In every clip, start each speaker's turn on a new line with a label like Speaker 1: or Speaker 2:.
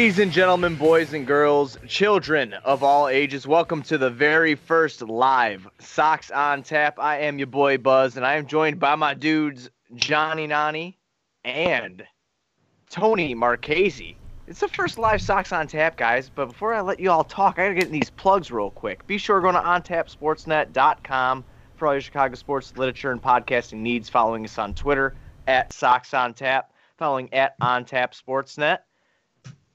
Speaker 1: Ladies and gentlemen, boys and girls, children of all ages, welcome to the very first live Sox on Tap. I am your boy Buzz, and I am joined by my dudes Johnny Nani and Tony Marchese. It's the first live Sox on Tap, guys. But before I let you all talk, I gotta get in these plugs real quick. Be sure to go to ontapsportsnet.com for all your Chicago sports literature and podcasting needs. Following us on Twitter at Sox on Tap, following at On Tap Sportsnet.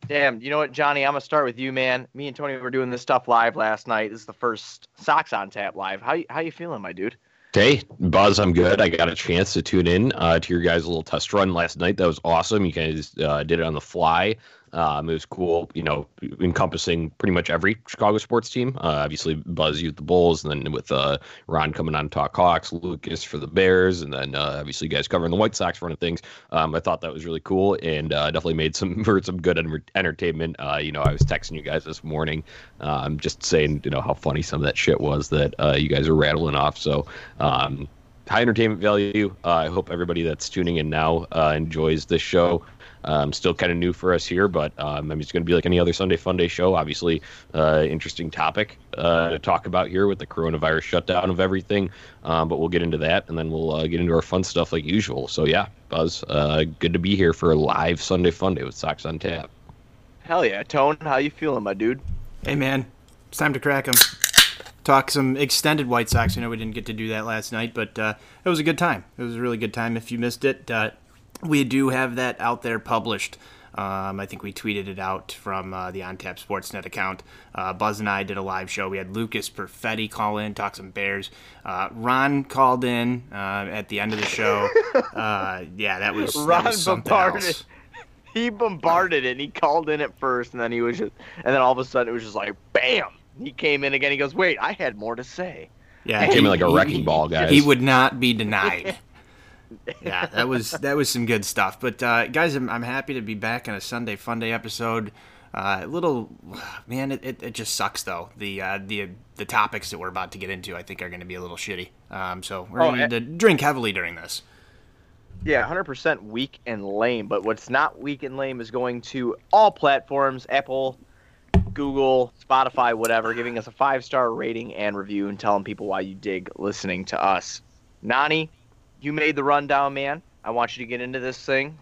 Speaker 1: Damn, you know what, Johnny? I'm gonna start with you, man. Me and Tony were doing this stuff live last night. This is the first Sox on Tap live. How how you feeling, my dude?
Speaker 2: Hey, Buzz, I'm good. I got a chance to tune in uh, to your guys' little test run last night. That was awesome. You guys uh, did it on the fly. Um, it was cool, you know, encompassing pretty much every Chicago sports team. Uh, obviously, Buzz used the Bulls, and then with uh, Ron coming on to talk Hawks, Lucas for the Bears, and then uh, obviously guys covering the White Sox of things. Um, I thought that was really cool and uh, definitely made some for some good entertainment. Uh, you know, I was texting you guys this morning, um, just saying, you know, how funny some of that shit was that uh, you guys are rattling off. So. Um, high entertainment value. I hope everybody that's tuning in now enjoys this show. Um, still kind of new for us here, but um, I mean, it's going to be like any other Sunday Funday show. Obviously, uh, interesting topic uh, to talk about here with the coronavirus shutdown of everything. Um, but we'll get into that, and then we'll uh, get into our fun stuff like usual. So yeah, Buzz, uh, good to be here for a live Sunday Funday with Sox on Tap.
Speaker 1: Hell yeah, Tone, how you feeling, my dude?
Speaker 3: Hey man, it's time to crack them. Talk some extended White Sox. I know we didn't get to do that last night, but uh, it was a good time. It was a really good time. If you missed it, uh, we do have that out there published. Um, I think we tweeted it out from uh, the OnTap Sportsnet account. Uh, Buzz and I did a live show. We had Lucas Perfetti call in, talk some Bears. Uh, Ron called in uh, at the end of the show. Uh, yeah, that was, Ron that was something bombarded. else.
Speaker 1: He bombarded it. and He called in at first, and then he was just, and then all of a sudden it was just like, bam! He came in again. He goes, "Wait, I had more to say."
Speaker 2: Yeah, he came in like a wrecking ball, guys.
Speaker 3: He would not be denied. yeah, that was that was some good stuff. But uh, guys, I'm, I'm happy to be back on a Sunday Funday episode. Uh, a little man, it, it, it, just sucks though. The uh, the the topics that we're about to get into, I think, are going to be a little shitty. Um, so we're oh, going to drink heavily during this.
Speaker 1: Yeah, 100% weak and lame. But what's not weak and lame is going to all platforms Apple, Google, Spotify, whatever, giving us a five star rating and review and telling people why you dig listening to us. Nani, you made the rundown, man. I want you to get into this thing.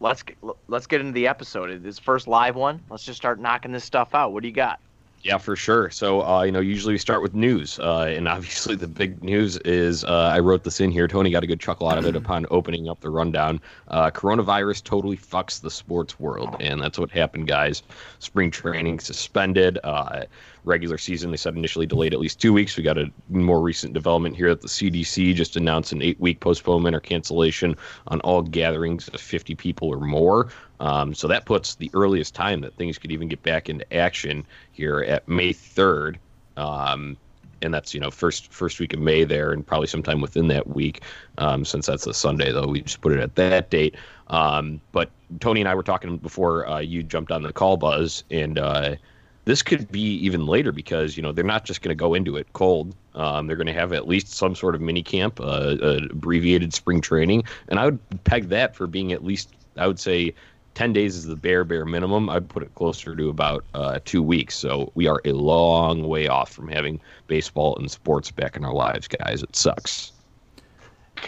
Speaker 1: Let's get, let's get into the episode. This first live one. Let's just start knocking this stuff out. What do you got?
Speaker 2: Yeah, for sure. So, uh, you know, usually we start with news, uh, and obviously the big news is uh, I wrote this in here. Tony got a good chuckle out of it upon opening up the rundown. Uh, coronavirus totally fucks the sports world, and that's what happened, guys. Spring training suspended. Regular season. They said initially delayed at least two weeks. We got a more recent development here that the CDC just announced an eight week postponement or cancellation on all gatherings of 50 people or more. Um, so that puts the earliest time that things could even get back into action here at May 3rd. Um, and that's you know first first week of May there, and probably sometime within that week, um, since that's a Sunday though. We just put it at that date. Um, but Tony and I were talking before uh, you jumped on the call, Buzz, and uh, this could be even later because you know they're not just going to go into it cold. Um, they're going to have at least some sort of mini camp, uh, uh, abbreviated spring training, and I would peg that for being at least I would say 10 days is the bare bare minimum. I'd put it closer to about uh, two weeks. So we are a long way off from having baseball and sports back in our lives guys. It sucks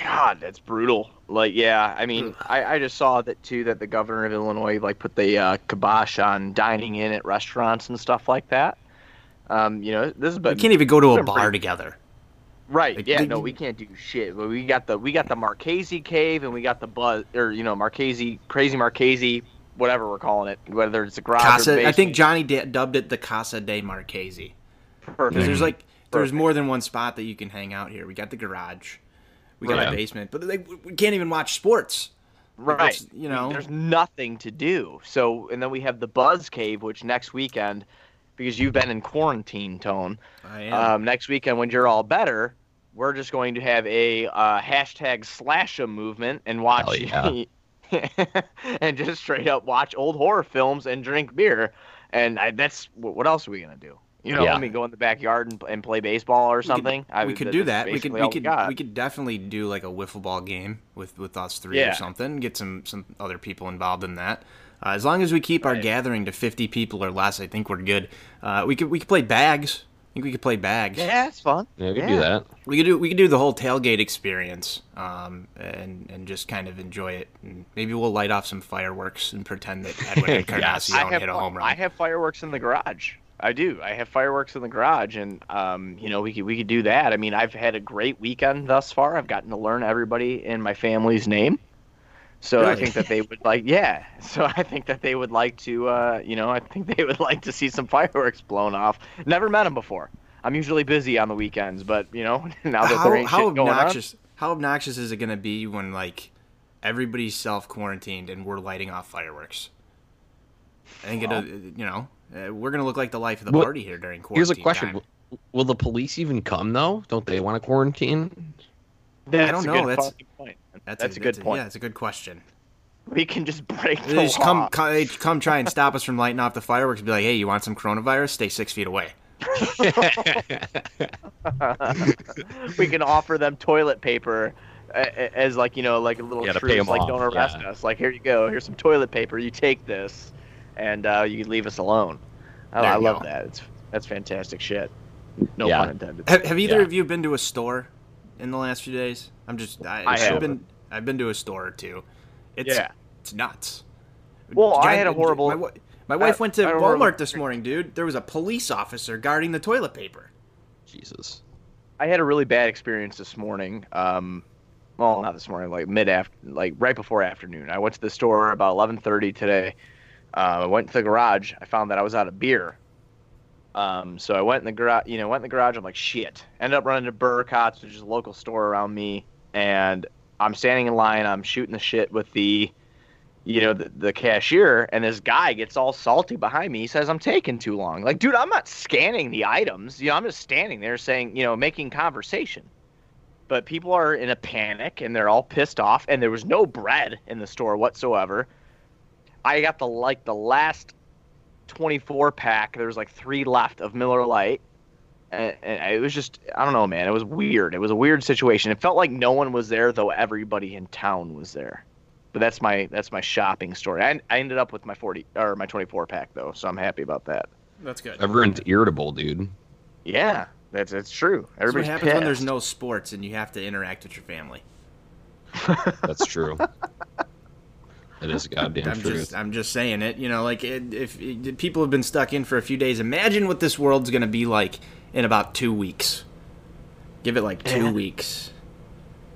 Speaker 1: God, that's brutal. Like, yeah, I mean, I, I just saw that too that the governor of Illinois like put the uh, kibosh on dining in at restaurants and stuff like that. Um, you know, this is but
Speaker 3: we can't even go to a bar pretty... together.
Speaker 1: Right.
Speaker 3: Like,
Speaker 1: yeah.
Speaker 3: they-
Speaker 1: No, we can't do shit. But we got the we got the Marchese cave and we got the buzz or you know Marchese crazy Marchese whatever we're calling it whether it's a garage or
Speaker 3: Casa. I think Johnny dubbed it the Casa de Marchese.
Speaker 1: Perfect.
Speaker 3: Because there's like there's
Speaker 1: Perfect.
Speaker 3: more than one spot that you can hang out here. We got the garage, we got
Speaker 2: Right.
Speaker 3: the basement, but like, we can't even watch sports.
Speaker 1: right.
Speaker 3: it's, you know-
Speaker 1: there's nothing to do. So and then we have the Buzz Cave, which next weekend, because you've been in quarantine, Tone.
Speaker 3: I am.
Speaker 1: Um, next weekend when you're all better, we're just going to have a uh, hashtag a movement and watch
Speaker 2: Hell
Speaker 1: and just straight up watch old horror films and drink beer. And I, that's what what else are we gonna do? You know,
Speaker 2: Yeah.
Speaker 1: I mean, go in the backyard and, and play baseball or something. I
Speaker 3: we could
Speaker 1: that-
Speaker 3: do that. We could we could
Speaker 1: got.
Speaker 3: we could definitely do like a wiffle ball game with with us three
Speaker 1: Yeah.
Speaker 3: or something. Get some some other people involved in that. Uh, as long as we keep our gathering to fifty people or less, I think we're good. Uh, we could we could play bags. I think we could play bags.
Speaker 1: Yeah, it's fun.
Speaker 2: Yeah, we could
Speaker 1: Yeah.
Speaker 2: do that.
Speaker 3: We could do we could do the whole tailgate experience, um, and and just kind of enjoy it. And maybe we'll light off some fireworks and pretend that Edwin
Speaker 1: I
Speaker 3: Encarnacion
Speaker 1: have
Speaker 3: hit a home run.
Speaker 1: I have fireworks in the garage. I do. I have fireworks in the garage, and um, you know, we could we could do that. I mean, I've had a great weekend thus far. I've gotten to learn everybody in my family's name, so I think that they would like. Yeah, so I think that they would like to. Uh, you know, I think they would like to see some fireworks blown off. Never met them before. I'm usually busy on the weekends, but you know, now that
Speaker 3: how
Speaker 1: there ain't
Speaker 3: how
Speaker 1: shit going on,
Speaker 3: obnoxious how obnoxious is it going to be when like everybody's self quarantined and we're lighting off fireworks? I think
Speaker 1: Well.
Speaker 3: it you know uh, we're going to look like the life of the
Speaker 2: Well,
Speaker 3: party here during quarantine.
Speaker 2: Here's a question:
Speaker 3: time.
Speaker 2: will, will the police even come though? Don't they want to quarantine?
Speaker 1: that's
Speaker 3: don't know,
Speaker 1: good
Speaker 3: that's-
Speaker 1: fucking point.
Speaker 3: That's,
Speaker 1: That's, a, good point.
Speaker 3: Yeah, it's a good question.
Speaker 1: We can just break the
Speaker 3: They just
Speaker 1: law.
Speaker 3: come, come come try and stop us from lighting off the fireworks. And be like, hey, you want some coronavirus? Stay six feet away.
Speaker 1: we can offer them toilet paper a- a- as like you know like a little
Speaker 2: Yeah, to pay
Speaker 1: truce
Speaker 2: 'em
Speaker 1: like
Speaker 2: off,
Speaker 1: don't arrest
Speaker 2: yeah.
Speaker 1: us like here you go here's some toilet paper you take this and uh, you leave us alone I, I love
Speaker 3: go.
Speaker 1: that it's that's fantastic shit no
Speaker 2: Yeah.
Speaker 1: pun intended
Speaker 3: Have, have either
Speaker 2: Yeah.
Speaker 3: of you been to a store in the last few days? I'm just I,
Speaker 1: I
Speaker 3: I've been I've been to a store or two. It's
Speaker 1: Yeah.
Speaker 3: it's nuts.
Speaker 1: Well, I
Speaker 3: Guy-
Speaker 1: had a horrible-
Speaker 3: My, my wife
Speaker 1: I-
Speaker 3: went to
Speaker 1: I had a horrible
Speaker 3: Walmart this morning, dude. There was a police officer guarding the toilet paper.
Speaker 2: Jesus.
Speaker 1: I had a really bad experience this morning. Um, well, not this morning, like mid after, like right before afternoon. I went to the store about 11:30 today. Uh, I went to the garage. I found that I was out of beer. Um, so I went in the garage. You know, went in the garage. I'm like, shit. Ended up running to Burcott's, which is a local store around me, and I'm standing in line. I'm shooting the shit with the, you know, the, the cashier, and this guy gets all salty behind me. He says I'm taking too long. Like, dude, I'm not scanning the items. You know, I'm just standing there saying, you know, making conversation. But people are in a panic and they're all pissed off, and there was no bread in the store whatsoever. I got the like the last 24 pack. There was like three left of Miller Lite. And, and it was just, I don't know, man. It was weird. It was a weird situation. It felt like no one was there, though everybody in town was there. But that's my that's my shopping story. I, I ended up with my 40 or my 24 pack though, so I'm happy about that.
Speaker 3: That's good.
Speaker 2: Everyone's irritable, dude.
Speaker 1: Yeah, that's that's true.
Speaker 3: That's what
Speaker 1: Everybody's
Speaker 3: happens when there's no sports and you have to interact with your family.
Speaker 2: That's true. It is goddamn
Speaker 3: I'm
Speaker 2: truth.
Speaker 3: just I'm just saying it. You know, like it, if if people have been stuck in for a few days, imagine what this world's gonna be like in about two weeks. Give it like two
Speaker 1: Yeah.
Speaker 3: weeks.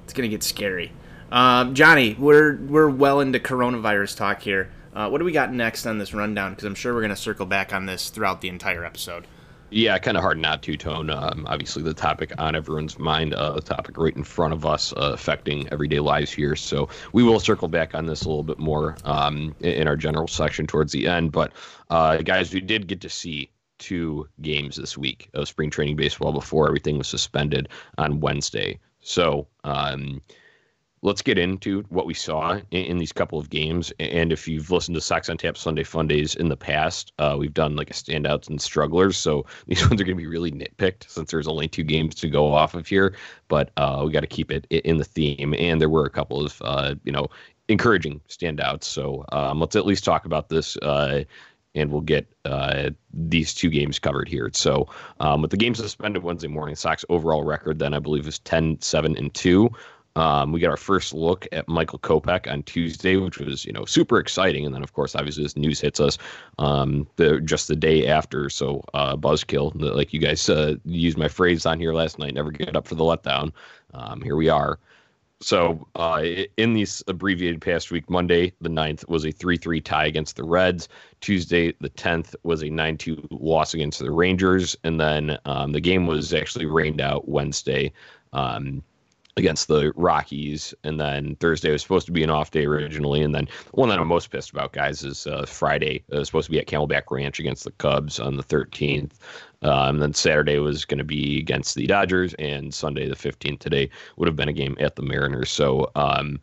Speaker 3: It's gonna get scary. Um, Johnny, we're we're well into coronavirus talk here. Uh, what do we got next on this rundown? Because I'm sure we're gonna circle back on this throughout the entire episode.
Speaker 2: Yeah, kind of hard not to tone. Um, obviously, the topic on everyone's mind, uh, topic right in front of us, uh, affecting everyday lives here. So we will circle back on this a little bit more um, in, in our general section towards the end. But uh, guys, we did get to see two games this week of spring training baseball before everything was suspended on Wednesday. So um, let's get into what we saw in, in these couple of games. And if you've listened to Sox on Tap Sunday Fundays in the past, uh, we've done like a standouts and strugglers. So these ones are going to be really nitpicked since there's only two games to go off of here. But uh, we got to keep it in the theme. And there were a couple of, uh, you know, encouraging standouts. So um, let's at least talk about this. Uh, and we'll get uh, these two games covered here. So, um, with the game suspended Wednesday morning, Sox overall record then I believe is 10 7 and 2. Um, we got our first look at Michael Kopech on Tuesday, which was you know super exciting, and then of course obviously this news hits us um, the just the day after. So uh, buzzkill, like you guys uh, used my phrase on here last night, never get up for the letdown. Um, here we are. So uh, in these abbreviated past week, Monday the 9th was a 3-3 tie against the Reds. Tuesday the 10th was a 9-2 loss against the Rangers, and then um, the game was actually rained out Wednesday. Um, against the Rockies, and then Thursday was supposed to be an off day originally, and then one that I'm most pissed about, guys, is uh, Friday. It was supposed to be at Camelback Ranch against the Cubs on the 13th. Um, then Saturday was going to be against the Dodgers, and Sunday the 15th today would have been a game at the Mariners. So um,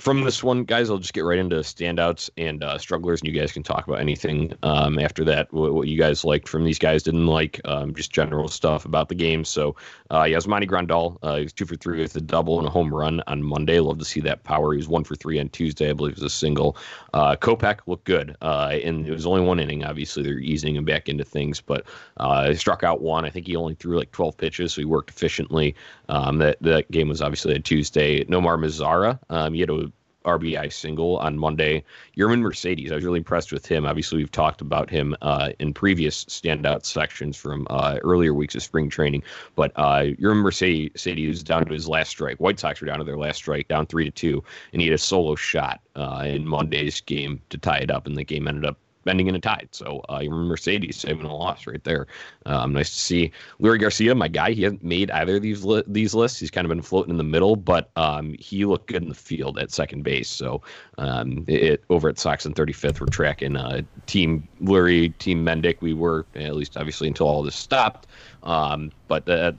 Speaker 2: from this one, guys, I'll just get right into standouts and uh, strugglers, and you guys can talk about anything um, after that. What, what, you guys liked from these guys, didn't like, um, just general stuff about the game. So, uh, Yasmani Grandal, uh, he was two for three with a double and a home run on Monday. Love to see that power. He was one for three on Tuesday. I believe it was a single. Uh, Kopech looked good, uh, and it was only one inning. Obviously, they're easing him back into things, but uh, he struck out one. I think he only threw like 12 pitches, so he worked efficiently. Um, that that game was obviously a Tuesday. Nomar Mazara, um, he had a RBI single on Monday. Yermin Mercedes, I was really impressed with him. Obviously, we've talked about him uh, in previous standout sections from uh, earlier weeks of spring training. But uh, Yermin Mercedes down to his last strike. White Sox were down to their last strike, down three to two, and he had a solo shot uh, in Monday's game to tie it up, and the game ended up ending in a tie. So uh, Mercedes saving a loss right there. Um, nice to see Leury Garcia, my guy. He hasn't made either of these li- these lists. He's kind of been floating in the middle, but um, he looked good in the field at second base. So um, it, over at Sox and 35th, we're tracking uh, Team Leury, Team Mendick. We were at least obviously until all this stopped. Um, but uh,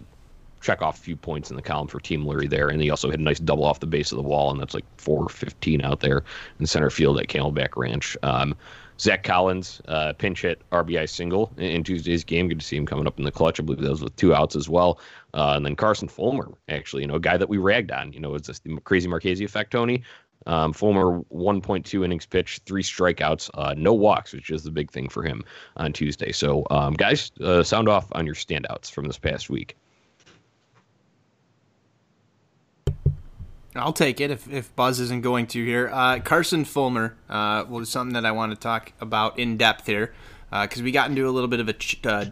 Speaker 2: check off a few points in the column for Team Leury there. And he also hit a nice double off the base of the wall, and that's like 415 out there in center field at Camelback Ranch. Um, Zach Collins, uh, pinch hit RBI single in, Tuesday's game. Good to see him coming up in the clutch. I believe that was with two outs as well. Uh, and then Carson Fulmer, actually, you know, a guy that we ragged on. You know, it's the crazy Marchese effect, Tony. Um, Fulmer 1.2 innings pitched, three strikeouts, uh, no walks, which is the big thing for him on Tuesday. So, um, guys, uh, sound off on your standouts from this past week.
Speaker 3: I'll take it if, if Buzz isn't going to here. Uh, Carson Fulmer uh, was something that I want to talk about in depth here because uh, we got into a little bit of a ch- uh,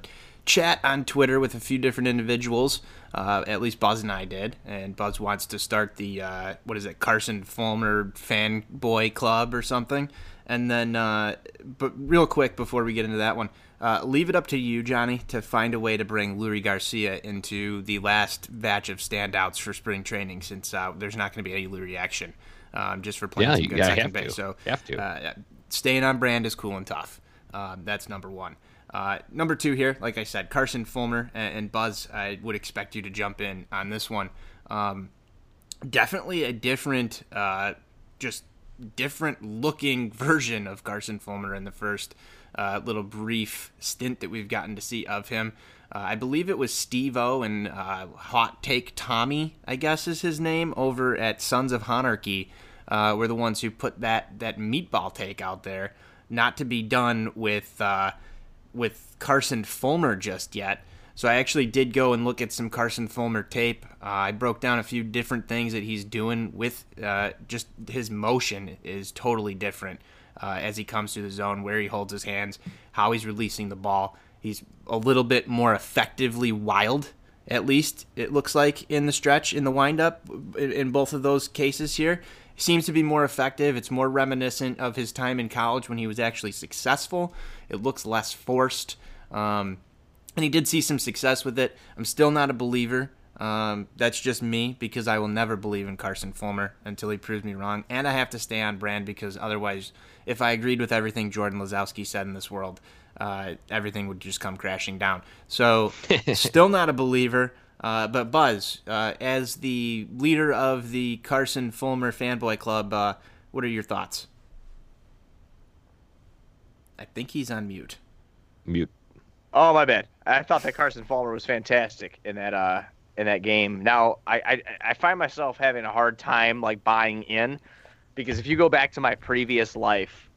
Speaker 3: chat on Twitter with a few different individuals. Uh, at least Buzz and I did, and Buzz wants to start the uh, what is it, Carson Fulmer fanboy club or something. And then, but real quick before we get into that one, uh, leave it up to you, Johnny, to find a way to bring Leury Garcia into the last batch of standouts for spring training, since uh, there's not going to be any Leury action, um, just for playing
Speaker 2: yeah,
Speaker 3: some good
Speaker 2: yeah,
Speaker 3: second base. So
Speaker 2: have to.
Speaker 3: Uh, staying on brand is cool and tough. Um, that's number one. Uh, number two here, like I said, Carson Fulmer and, and, Buzz. I would expect you to jump in on this one. Um, definitely a different, uh, just different looking version of Carson Fulmer in the first uh, little brief stint that we've gotten to see of him. Uh, I believe it was Steve O and uh, Hot Take Tommy, I guess is his name, over at Sons of Honarchy, uh, were the ones who put that that meatball take out there. Not to be done with uh, with Carson Fulmer just yet. So I actually did go and look at some Carson Fulmer tape. Uh, I broke down a few different things that he's doing with uh, just his motion is totally different uh, as he comes to the zone, where he holds his hands, how he's releasing the ball. He's a little bit more effectively wild, at least it looks like in the stretch, in the windup, in both of those cases here. Seems to be more effective. It's more reminiscent of his time in college when he was actually successful. It looks less forced. Um, and he did see some success with it. I'm still not a believer. Um, that's just me because I will never believe in Carson Fulmer until he proves me wrong. And I have to stay on brand because otherwise, if I agreed with everything Jordan Lazowski said in this world, uh, everything would just come crashing down. So, still not a believer. Uh, but Buzz, uh, as the leader of the Carson Fulmer fanboy club, uh, what are your thoughts? I think he's on mute.
Speaker 2: Mute.
Speaker 1: Oh my bad. I thought that Carson Fulmer was fantastic in that uh, in that game. Now I, I I find myself having a hard time like buying in because if you go back to my previous life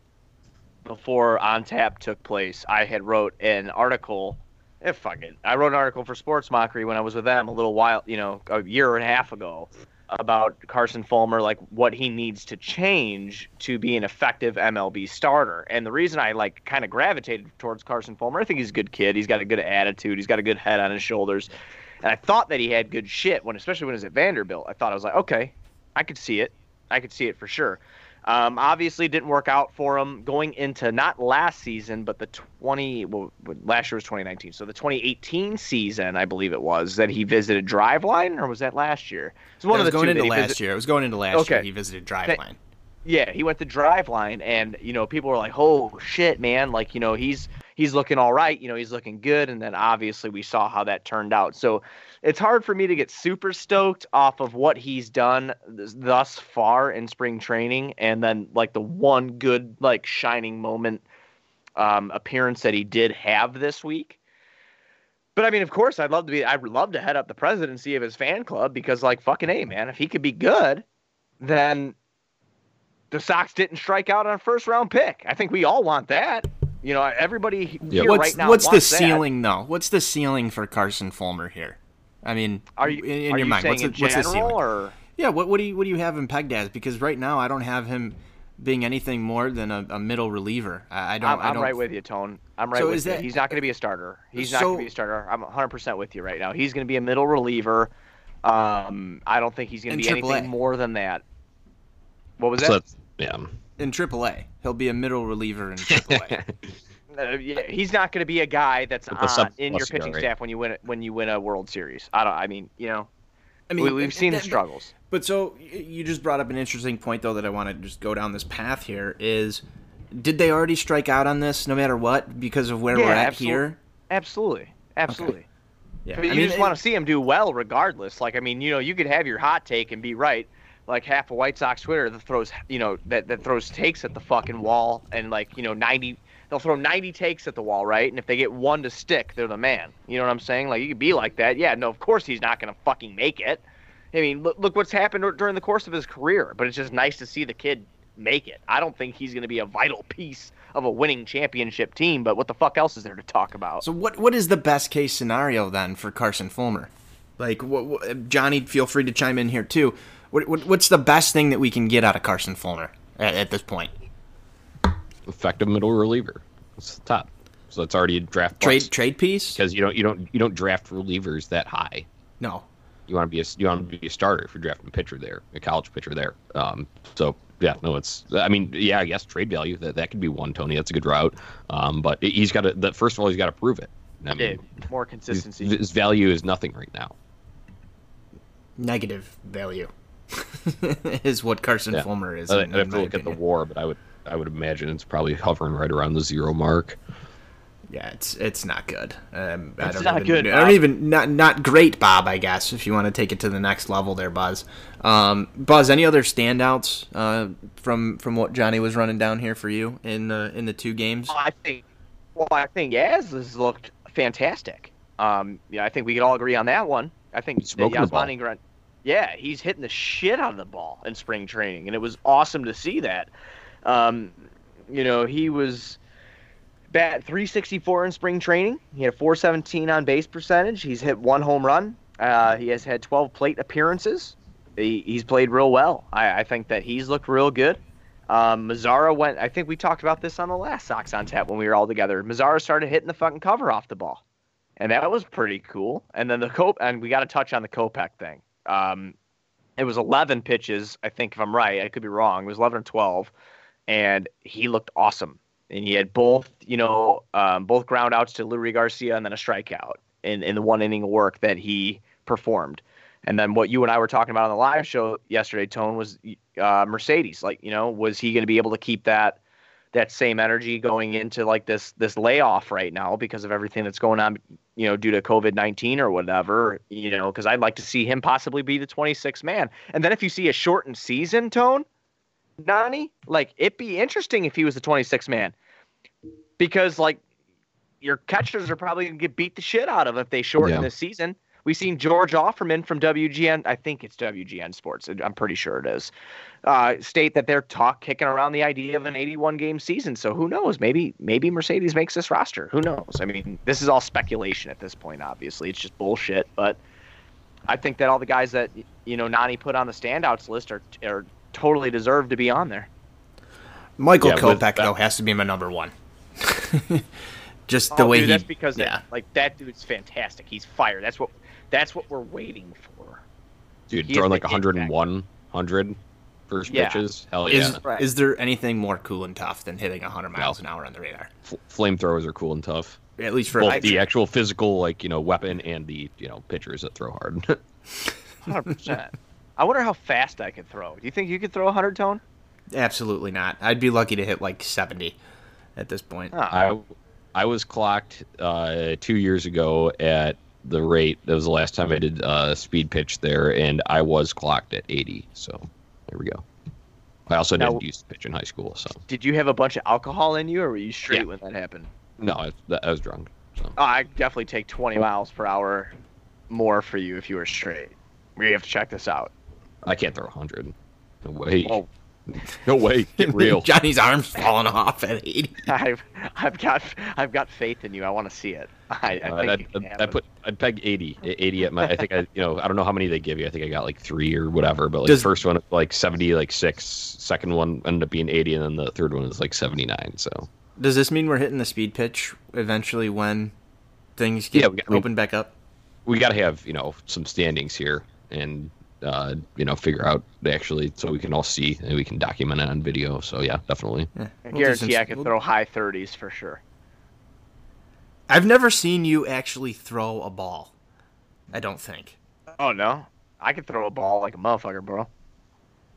Speaker 1: before on tap took place, I had wrote an article. If eh, fuck it, I wrote an article for Sports Mockery when I was with them a little while, you know, a year and a half ago, about Carson Fulmer, like what he needs to change to be an effective MLB starter. And the reason I like kind of gravitated towards Carson Fulmer, I think he's a good kid. He's got a good attitude. He's got a good head on his shoulders. And I thought that he had good shit when, especially when he was at Vanderbilt. I thought I was like, okay, I could see it. I could see it for sure. Um, obviously, didn't work out for him going into not last season, but the 20. Well, last year was 2019, so the 2018 season, I believe it was that he visited Driveline, or was that last year? It
Speaker 3: was one of the going into last visit- year. It was going into last okay. year. He visited Driveline.
Speaker 1: Yeah, he went to Driveline, and you know, people were like, "Oh shit, man! Like, you know, he's he's looking all right. You know, he's looking good." And then obviously we saw how that turned out. So it's hard for me to get super stoked off of what he's done thus far in spring training and then like the one good like shining moment um, appearance that he did have this week but I mean, of course, I'd love to be. I'd love to head up the presidency of his fan club because, like, fucking a man, if he could be good, then the Sox didn't strike out on a first round pick. I think we all want that. You know, everybody
Speaker 3: yeah.
Speaker 1: here
Speaker 3: what's,
Speaker 1: right now.
Speaker 3: What's the
Speaker 1: that.
Speaker 3: ceiling, though? What's the ceiling for Carson Fulmer here? I mean,
Speaker 1: are you
Speaker 3: in, in
Speaker 1: are
Speaker 3: your
Speaker 1: you
Speaker 3: mind?
Speaker 1: What's,
Speaker 3: the, what's
Speaker 1: the
Speaker 3: ceiling?
Speaker 1: Or?
Speaker 3: Yeah, what what do you what do you have him pegged as? Because right now I don't have him being anything more than a, a middle reliever. I, I don't.
Speaker 1: I'm,
Speaker 3: I'm
Speaker 1: right with you, Tone. I'm right so with you. That, He's not going to be a starter. He's not going to be a starter. I'm 100 percent with you right now. He's going to be a middle reliever. Um, I don't think he's going to be anything more than that. What was that? So
Speaker 2: yeah.
Speaker 3: In AAA, he'll be a middle reliever in AAA.
Speaker 1: Uh, yeah, he's not going to be a guy that's on in your pitching staff when you win when you win a World Series. I don't. I mean, you know, I mean, we, have seen the struggles.
Speaker 3: But so you just brought up an interesting point though that I want to just go down this path here is did they already strike out on this no matter what because of where
Speaker 1: yeah,
Speaker 3: we're at
Speaker 1: absolutely.
Speaker 3: here?
Speaker 1: Absolutely. Absolutely. Okay.
Speaker 3: Yeah.
Speaker 1: But you I mean, just want to see him do well regardless. Like I mean, you know, you could have your hot take and be right. Like half of White Sox Twitter that throws, you know, that, that throws takes at the fucking wall and like, you know, 90 they'll throw 90 takes at the wall, right? And if they get one to stick, they're the man. You know what I'm saying? Like you could be like that. Yeah, no, of course he's not going to fucking make it. I mean, look, look what's happened during the course of his career, but it's just nice to see the kid make it. I don't think he's going to be a vital piece of a winning championship team, but what the fuck else is there to talk about?
Speaker 3: So what what is the best case scenario then for Carson Fulmer? Like what, what, Johnny, feel free to chime in here too. What, what's the best thing that we can get out of Carson Fulmer at, at this point?
Speaker 2: Effective middle reliever. It's the top. So it's already a draft
Speaker 3: trade trade piece
Speaker 2: because you don't you don't you don't draft relievers that high.
Speaker 3: No,
Speaker 2: you want to be a you want to be a starter if you're drafting a pitcher there, a college pitcher there. Um, so yeah, no, it's I mean yeah, I guess trade value that that could be one Tony. That's a good route. Um, but he's got to the first of all he's got to prove it.
Speaker 1: I mean, yeah, more consistency.
Speaker 2: His, his value is nothing right now.
Speaker 3: Negative value is what Carson
Speaker 2: yeah.
Speaker 3: Fulmer is.
Speaker 2: I, I'd have to look opinion. at the WAR, but I would I would imagine it's probably hovering right around the zero mark.
Speaker 3: Yeah, it's it's not good. Um,
Speaker 1: it's
Speaker 3: I don't
Speaker 1: not
Speaker 3: even,
Speaker 1: good.
Speaker 3: I don't even not not great, Bob. I guess if you want to take it to the next level, there, Buzz. Um, Buzz, any other standouts uh, from from what Johnny was running down here for you in the in the two games?
Speaker 1: I think, well, I think Yaz has looked fantastic. Um, yeah, I think we can all agree on that one. I think Yasmani Grandal, yeah, he's hitting the shit out of the ball in spring training, and it was awesome to see that. Um, you know, he was bat 364 in spring training. He had a 417 on base percentage. He's hit one home run. Uh, he has had 12 plate appearances. He, he's played real well. I, I, think that he's looked real good. Um, Mazara went. I think we talked about this on the last Sox on Tap when we were all together. Mazara started hitting the fucking cover off the ball, and that was pretty cool. And then the Cop and we got to touch on the Kopech thing. Um, it was 11 pitches, I think, if I'm right. I could be wrong. It was 11 or 12 and he looked awesome. And he had both, you know, um, both ground outs to Leury Garcia and then a strikeout in, in the one inning work that he performed. And then what you and I were talking about on the live show yesterday, Tone, was uh, Mercedes. Like, you know, was he going to be able to keep that that same energy going into like this this layoff right now because of everything that's going on, you know, due to COVID nineteen or whatever, you know, because I'd like to see him possibly be the 26th man. And then if you see a shortened season, Tone, Nani, like it'd be interesting if he was the 26 man, because like your catchers are probably gonna get beat the shit out of if they shorten yeah. this season. We've seen George Ofman from WGN, I think it's WGN Sports, I'm pretty sure it is, uh, state that they're talk kicking around the idea of an 81 game season. So who knows? Maybe maybe Mercedes makes this roster. Who knows? I mean, this is all speculation at this point. Obviously, it's just bullshit. But I think that all the guys that you know Nani put on the standouts list are are totally deserve to be on there.
Speaker 3: Michael
Speaker 2: Yeah, with
Speaker 3: Kopech though has to be my number one. Just the
Speaker 1: Oh,
Speaker 3: way
Speaker 1: dude,
Speaker 3: he.
Speaker 1: that's because
Speaker 3: yeah.
Speaker 1: that, like that dude's fantastic. He's fire. That's what that's what we're waiting for.
Speaker 2: Dude,
Speaker 1: He
Speaker 2: throwing like 101, 100 first
Speaker 1: Yeah.
Speaker 2: pitches. Hell yeah.
Speaker 3: Is
Speaker 1: Right.
Speaker 3: is there anything more cool and tough than hitting 100 miles an hour on the radar?
Speaker 2: F- flamethrowers are cool and tough.
Speaker 3: At least for
Speaker 2: Both
Speaker 3: a
Speaker 2: the actual physical, like you know, weapon and the you know pitchers that throw hard.
Speaker 1: Hundred percent. I wonder how fast I could throw. Do you think you could throw a hundred tone?
Speaker 3: Absolutely not. I'd be lucky to hit like 70 at this point.
Speaker 1: Oh,
Speaker 2: I I was clocked uh, two years ago at the rate. That was the last time I did uh, speed pitch there, and I was clocked at 80. So there we go. I also
Speaker 1: Now-
Speaker 2: didn't use to pitch in high school, so
Speaker 1: Did you have a bunch of alcohol in you, or were you straight
Speaker 2: Yeah.
Speaker 1: when that happened?
Speaker 2: no, I, I was drunk. So
Speaker 1: Oh, I definitely take 20 miles per hour more for you if you were straight. We have to check this out.
Speaker 2: I can't throw 100. No way.
Speaker 1: Oh,
Speaker 2: No way. Get real.
Speaker 3: Johnny's arms falling off at 80.
Speaker 1: I've I've got I've got faith in you. I want to see it. I, I
Speaker 2: Uh,
Speaker 1: think
Speaker 2: I'd,
Speaker 1: it
Speaker 2: I'd, put I'd peg 80 80 at my I think I you know I don't know how many they give you I think I got like three or whatever but like
Speaker 3: Does-
Speaker 2: first one like 70 like six second one ended up being 80 and then the third one is like 79 so
Speaker 3: Does this mean we're hitting the speed pitch eventually when things get
Speaker 2: Yeah, we got- I mean-
Speaker 3: back up?
Speaker 2: we got to have you know some standings here and uh, you know figure out actually so we can all see and we can document it on video so yeah definitely
Speaker 3: Yeah,
Speaker 1: I
Speaker 3: we'll do
Speaker 1: guarantee
Speaker 3: some-
Speaker 1: I
Speaker 3: can
Speaker 1: throw high 30s for sure.
Speaker 3: I've never seen you actually throw a ball. I don't think.
Speaker 1: Oh no, I could throw a ball like a motherfucker, bro.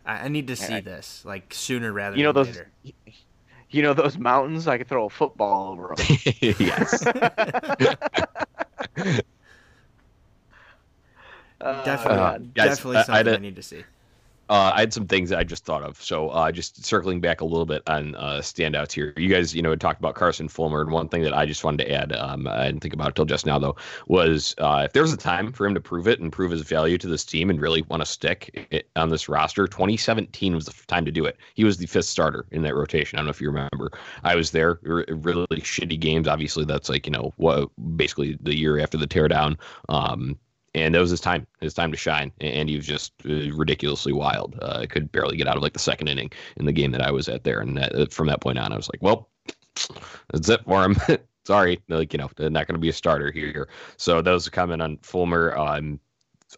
Speaker 3: I, I need to see
Speaker 1: I-
Speaker 3: this like sooner rather
Speaker 1: You know
Speaker 3: than
Speaker 1: those.
Speaker 3: later.
Speaker 1: You know those mountains? I could throw a football over them.
Speaker 2: yes
Speaker 3: Definitely,
Speaker 2: Uh, guys,
Speaker 3: definitely
Speaker 2: I-
Speaker 3: something I, need to see.
Speaker 2: Uh, I had some things that I just thought of. So, uh, just circling back a little bit on uh, standouts here. You guys, you know, had talked about Carson Fulmer, and one thing that I just wanted to add, um, I didn't think about it till just now, though, was uh, if there's a time for him to prove it and prove his value to this team and really want to stick it on this roster, 2017 was the time to do it. He was the fifth starter in that rotation. I don't know if you remember. I was there. Really shitty games. Obviously, that's like you know what, basically the year after the teardown. Um, and that was his time, his time to shine. And he was just uh, ridiculously wild. Uh, I could barely get out of like the second inning in the game that I was at there. And that, uh, from that point on, I was like, well, that's it for him. Sorry, like you know, not going to be a starter here. So that was a comment on Fulmer. Um,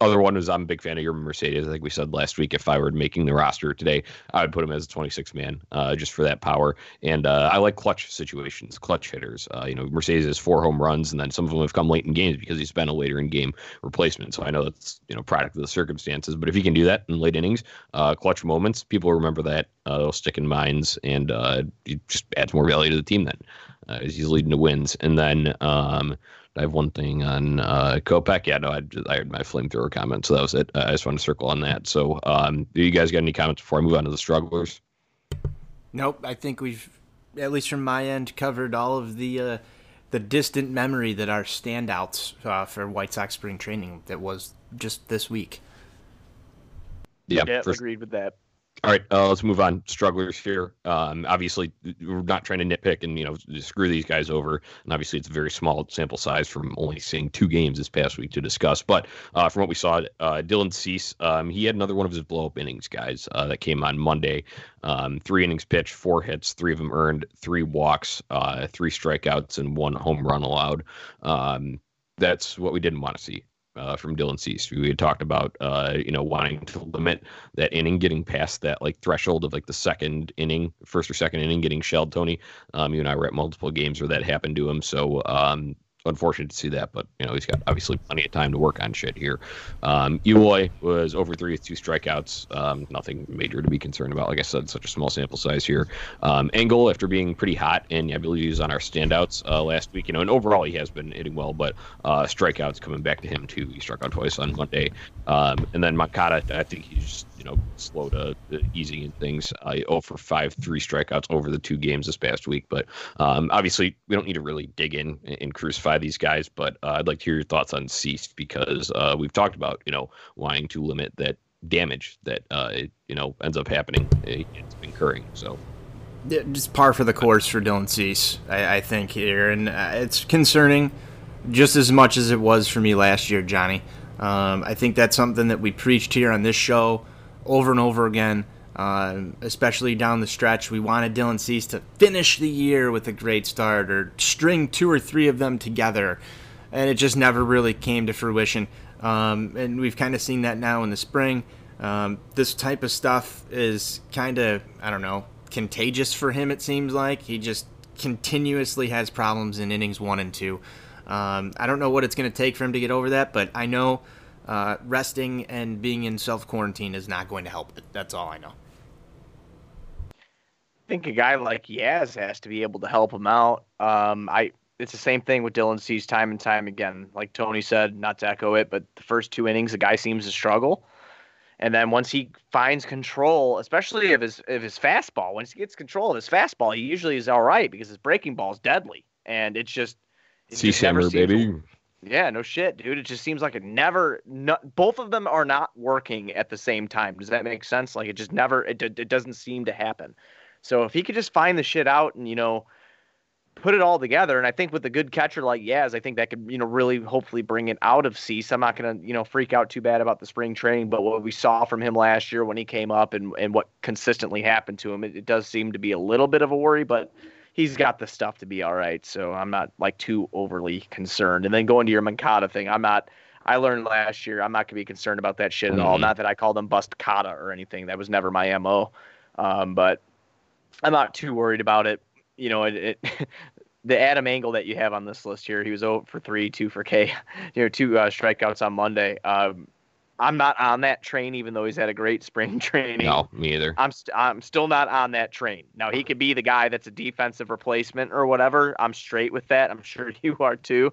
Speaker 2: other one is I'm a big fan of your Mercedes. I think we said last week if I were making the roster today, I would put him as a 26 man, uh, just for that power. And uh, I like clutch situations, clutch hitters. Uh, you know, Mercedes has four home runs, and then some of them have come late in games because he's been a later in game replacement. So I know that's you know product of the circumstances. But if he can do that in late innings, uh, clutch moments, people remember that. Uh, they'll stick in minds, and uh, it just adds more value to the team. Then as he's leading to wins, and then. Um, I have one thing on uh, Kopech. Yeah, no, I, I had my flamethrower comment, so that was it. I just want to circle on that. So, um, do you guys got any comments before I move on to the strugglers?
Speaker 3: Nope, I think we've, at least from my end, covered all of the uh, the distant memory that are standouts uh, for White Sox spring training that was just this week.
Speaker 2: Yeah,
Speaker 1: yeah,
Speaker 2: for-
Speaker 1: agreed with that.
Speaker 2: All right, uh, let's move on. Strugglers here. Um, obviously, we're not trying to nitpick and you know screw these guys over. And obviously, it's a very small sample size from only seeing two games this past week to discuss. But uh, from what we saw, uh, Dylan Cease, um, he had another one of his blow up innings, guys, uh, that came on Monday. Um, three innings pitched, four hits, three of them earned, three walks, uh, three strikeouts, and one home run allowed. Um, that's what we didn't want to see uh, from Dylan Cease. We had talked about, uh, you know, wanting to limit that inning, getting past that like threshold of like the second inning, first or second inning, getting shelled. Tony, um, you and I were at multiple games where that happened to him. So, um, unfortunate to see that, but you know he's got obviously plenty of time to work on shit here. Um, Eloy was over three with two strikeouts, um, nothing major to be concerned about. Like I said, such a small sample size here. Um, after being pretty hot, and I believe he was on our standouts uh, last week. You know, and overall he has been hitting well, but uh, strikeouts coming back to him too. He struck out twice on Monday, um, and then Moncada, I think he's just you know slow to easy in things. I 0 for five, three strikeouts over the two games this past week, but um, obviously, we don't need to really dig in and crucify these guys, but uh, I'd like to hear your thoughts on Cease because uh, we've talked about you know wanting to limit that damage that uh, you know ends up happening, uh, it's incurring. So
Speaker 3: just par for the course for Dylan Cease, I, I think here, and uh, it's concerning just as much as it was for me last year, Johnny. Um, I think that's something that we preached here on this show over and over again, uh, especially down the stretch. We wanted Dylan Cease to finish the year with a great start or string two or three of them together, and it just never really came to fruition. Um, and we've kind of seen that now in the spring. Um, this type of stuff is kind of, I don't know, contagious for him, it seems like. He just continuously has problems in innings one and two. Um, I don't know what it's going to take for him to get over that, but I know uh, resting and being in self quarantine is not going to help it. That's all I know.
Speaker 1: I think a guy like Yaz has to be able to help him out. Um, I it's the same thing with Dylan Cease time and time again. Like Tony said, not to echo it, but the first two innings, the guy seems to struggle. And then once he finds control, especially of his of his fastball, once he gets control of his fastball, he usually is all right because his breaking ball is deadly. And it's just
Speaker 2: See Simmer, baby.
Speaker 1: Yeah, no shit, dude. It just seems like it never. No, both of them are not working at the same time. Does that make sense? Like it just never. It it doesn't seem to happen. So if he could just find the shit out and you know put it all together. And I think with a good catcher like Yaz, I think that could, you know, really hopefully bring it out of Cease. I'm not to, you know, freak out too bad about the spring training, but what we saw from him last year when he came up and, and what consistently happened to him, it, it does seem to be a little bit of a worry, but he's got the stuff to be all right. So I'm not like too overly concerned. And then going to your Moncada thing, I'm not. I learned last year I'm not going to be concerned about that shit at mm-hmm. all. Not that I called him bust kata or anything. That was never my mo. Um, but I'm not too worried about it. You know, it, it the Adam Engel that you have on this list here, he was 0 for 3, 2 for K, you know, two uh, strikeouts on Monday. Um, I'm not on that train, even though he's had a great spring training.
Speaker 2: No, me either.
Speaker 1: I'm i st- I'm still not on that train. Now he could be the guy that's a defensive replacement or whatever. I'm straight with that. I'm sure you are too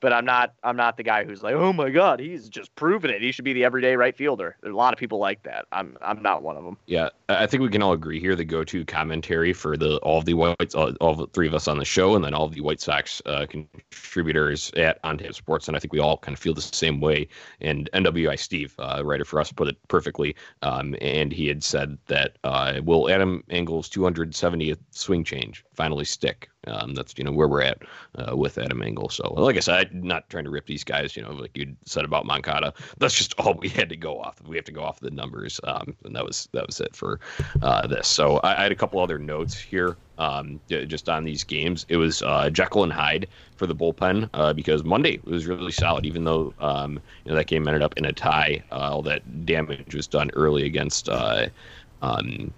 Speaker 1: but I'm not I'm not the guy who's like, oh my god, he's just proven it. He should be the everyday right fielder. There's a lot of people like that. I'm I'm not one of them.
Speaker 2: Yeah, I think we can all agree here. The go-to commentary for the all of the Whites, all, all three of us on the show, and then all the White Sox uh, contributors at On Tap Sports, and I think we all kind of feel the same way. And NWI Steve, uh, writer for us, put it perfectly. Um, and he had said that uh, will Adam Engel's 270th swing change finally stick? Um, that's you know where we're at uh, with Adam Engel. So like I said, I'm not trying to rip these guys. You know, like you said about Moncada, that's just all we had to go off. We have to go off the numbers, um, and that was that was it for uh, this. So I, I, had a couple other notes here. Um, just on these games, it was uh, Jekyll and Hyde for the bullpen uh, because Monday was really solid, even though um, you know that game ended up in a tie. All that damage was done early against uh, um,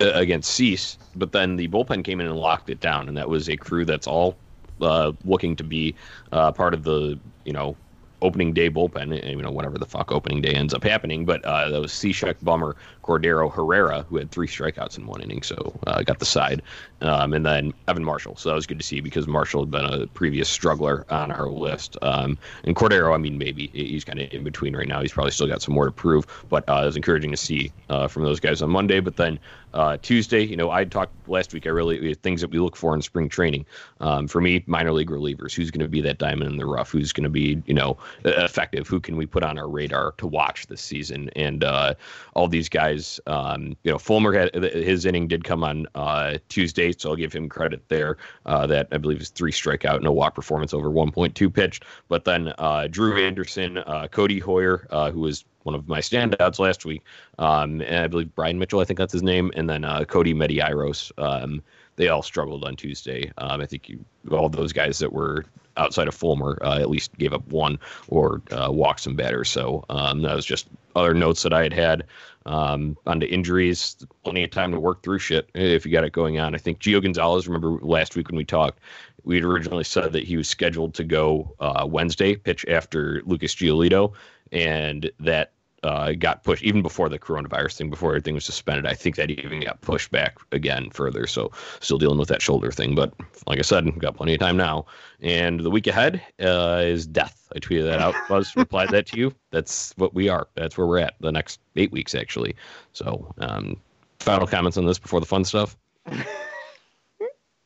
Speaker 2: uh, against Cease, but then the bullpen came in and locked it down, and that was a crew that's all uh, looking to be uh, part of the you know opening day bullpen, you know, whatever the fuck opening day ends up happening. But uh, that was Cishek, Bummer, Cordero, Herrera, who had three strikeouts in one inning, so uh, got the side. Um, and then Evan Marshall. So that was good to see because Marshall had been a previous struggler on our list. Um, and Cordero, I mean, maybe he's kind of in between right now. He's probably still got some more to prove, but uh, it was encouraging to see uh, from those guys on Monday. But then uh, Tuesday, you know, I talked last week. I really things that we look for in spring training. Um, for me, minor league relievers. Who's going to be that diamond in the rough? Who's going to be, you know, effective? Who can we put on our radar to watch this season? And uh, all these guys, um, you know, Fulmer had his inning did come on uh, Tuesday, so I'll give him credit there. Uh, that I believe is three strikeout, no walk performance over 1.2 pitched. But then uh, Drew Anderson, uh, Hoyer, Heuer, who was one of my standouts last week. Um, and I believe Brian Mitchell, I think that's his name, and then uh, Kodi Medeiros. Um, they all struggled on Tuesday. Um, I think you, all those guys that were outside of Fulmer uh, at least gave up one or uh, walked some batters. So um, that was just other notes that I had had. Um, onto injuries, plenty of time to work through shit if you got it going on. I think Gio Gonzalez. Remember last week when we talked, we had originally said that he was scheduled to go uh, Wednesday, pitch after Lucas Giolito, and that uh, got pushed even before the coronavirus thing, before everything was suspended. I think that even got pushed back again further. So still dealing with that shoulder thing. But like I said, got plenty of time now. And the week ahead uh, is death. I tweeted that out. Buzz replied that to you. That's what we are. That's where we're at. The next eight weeks actually. So um, final comments on this before the fun stuff.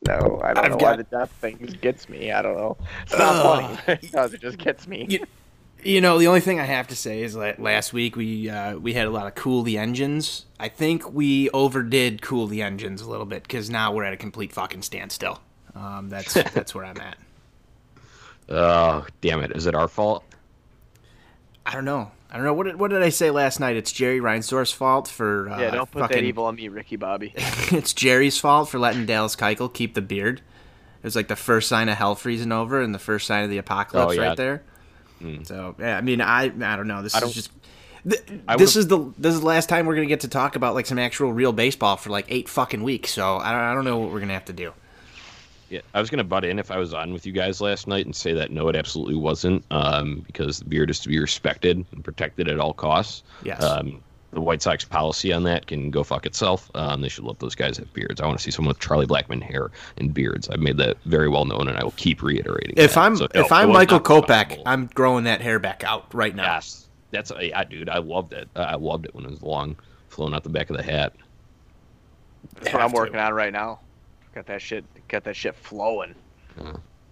Speaker 1: No, I don't I've know got... why the death thing gets me. I don't know. It's not uh, funny. it just gets me.
Speaker 3: You, you know, the only thing I have to say is that last week we uh, we had a lot of cool the engines. I think we overdid cool the engines a little bit because now we're at a complete fucking standstill. Um, that's that's where I'm at.
Speaker 2: Oh damn it! Is it our fault?
Speaker 3: I don't know. I don't know. What did, what did I say last night? It's Jerry Reinsdorf's fault for uh,
Speaker 1: yeah, don't put
Speaker 3: fucking,
Speaker 1: that evil on me, Ricky Bobby.
Speaker 3: it's Jerry's fault for letting Dallas Keuchel keep the beard. It was like the first sign of hell freezing over and the first sign of the apocalypse
Speaker 2: Oh, yeah.
Speaker 3: right there. So yeah, I mean, I I don't know. This is just. Th- this is the this is the last time we're gonna get to talk about like some actual real baseball for like eight fucking weeks. So I don't, I don't know what we're gonna have to do.
Speaker 2: Yeah, I was gonna butt in if I was on with you guys last night and say that no, it absolutely wasn't, um, because the beard is to be respected and protected at all costs.
Speaker 3: Yes.
Speaker 2: Um, the White Sox policy on that can go fuck itself. Um, they should let those guys have beards. I want to see someone with Charlie Blackmon hair and beards. I've made that very well known, and I will keep reiterating.
Speaker 3: If
Speaker 2: that.
Speaker 3: I'm
Speaker 2: So, no,
Speaker 3: if I'm Michael
Speaker 2: not
Speaker 3: Kopech. I'm growing that hair back out right now.
Speaker 2: yes, that's yeah, dude. I loved it. I loved it when it was long, flowing out the back of the hat.
Speaker 1: That's what I'm
Speaker 3: Have to.
Speaker 1: working on right now. Got that shit. Got that shit flowing.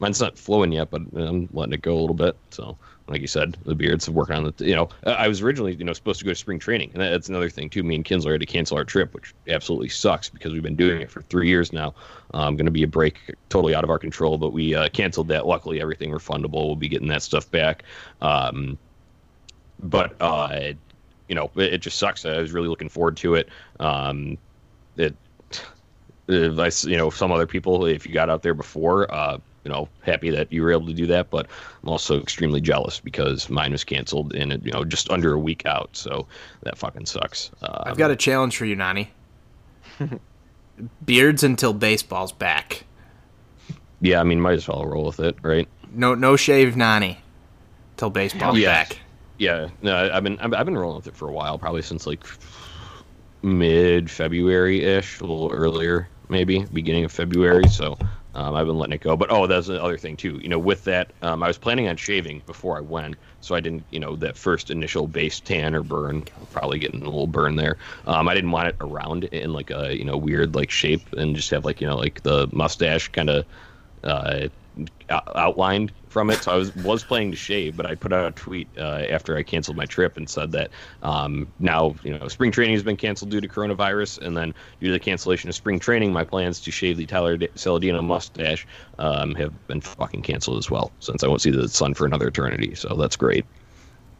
Speaker 2: Mine's not flowing yet, but I'm letting it go a little bit. So, like you said, the beards working on the. You know, I was originally you know supposed to go to spring training, and that's another thing too. Me and Kinsler had to cancel our trip, which absolutely sucks because we've been doing it for three years now. Um, going to be a break totally out of our control, but we uh, canceled that. Luckily, everything refundable. We'll be getting that stuff back. Um, but uh, you know, it, it just sucks. I was really looking forward to it. Um, it if I, you know, some other people, if you got out there before, uh, you know, happy that you were able to do that. But I'm also extremely jealous because mine was canceled in, you know, just under a week out. So that fucking sucks. Um,
Speaker 3: I've got a challenge for you, Nani. Beards until baseball's back.
Speaker 2: yeah, I mean, might as well roll with it, right?
Speaker 3: No no shave Nani till baseball's
Speaker 2: Yes.
Speaker 3: back.
Speaker 2: Yeah, no, I've been I've I've been rolling with it for a while, probably since like mid February ish, a little earlier, maybe beginning of February. So um, I've been letting it go. But oh, that's the other thing too. You know, with that, um, I was planning on shaving before I went, so I didn't, you know, that first initial base tan or burn, probably getting a little burn there. Um, I didn't want it around in like a you know weird like shape and just have like you know like the mustache kind of uh, outlined from it. So I was was planning to shave, but I put out a tweet uh, after I canceled my trip and said that um, now you know spring training has been canceled due to coronavirus, and then due to the cancellation of spring training, my plans to shave the Tyler Saladino mustache um, have been fucking canceled as well. Since I won't see the sun for another eternity, so that's great.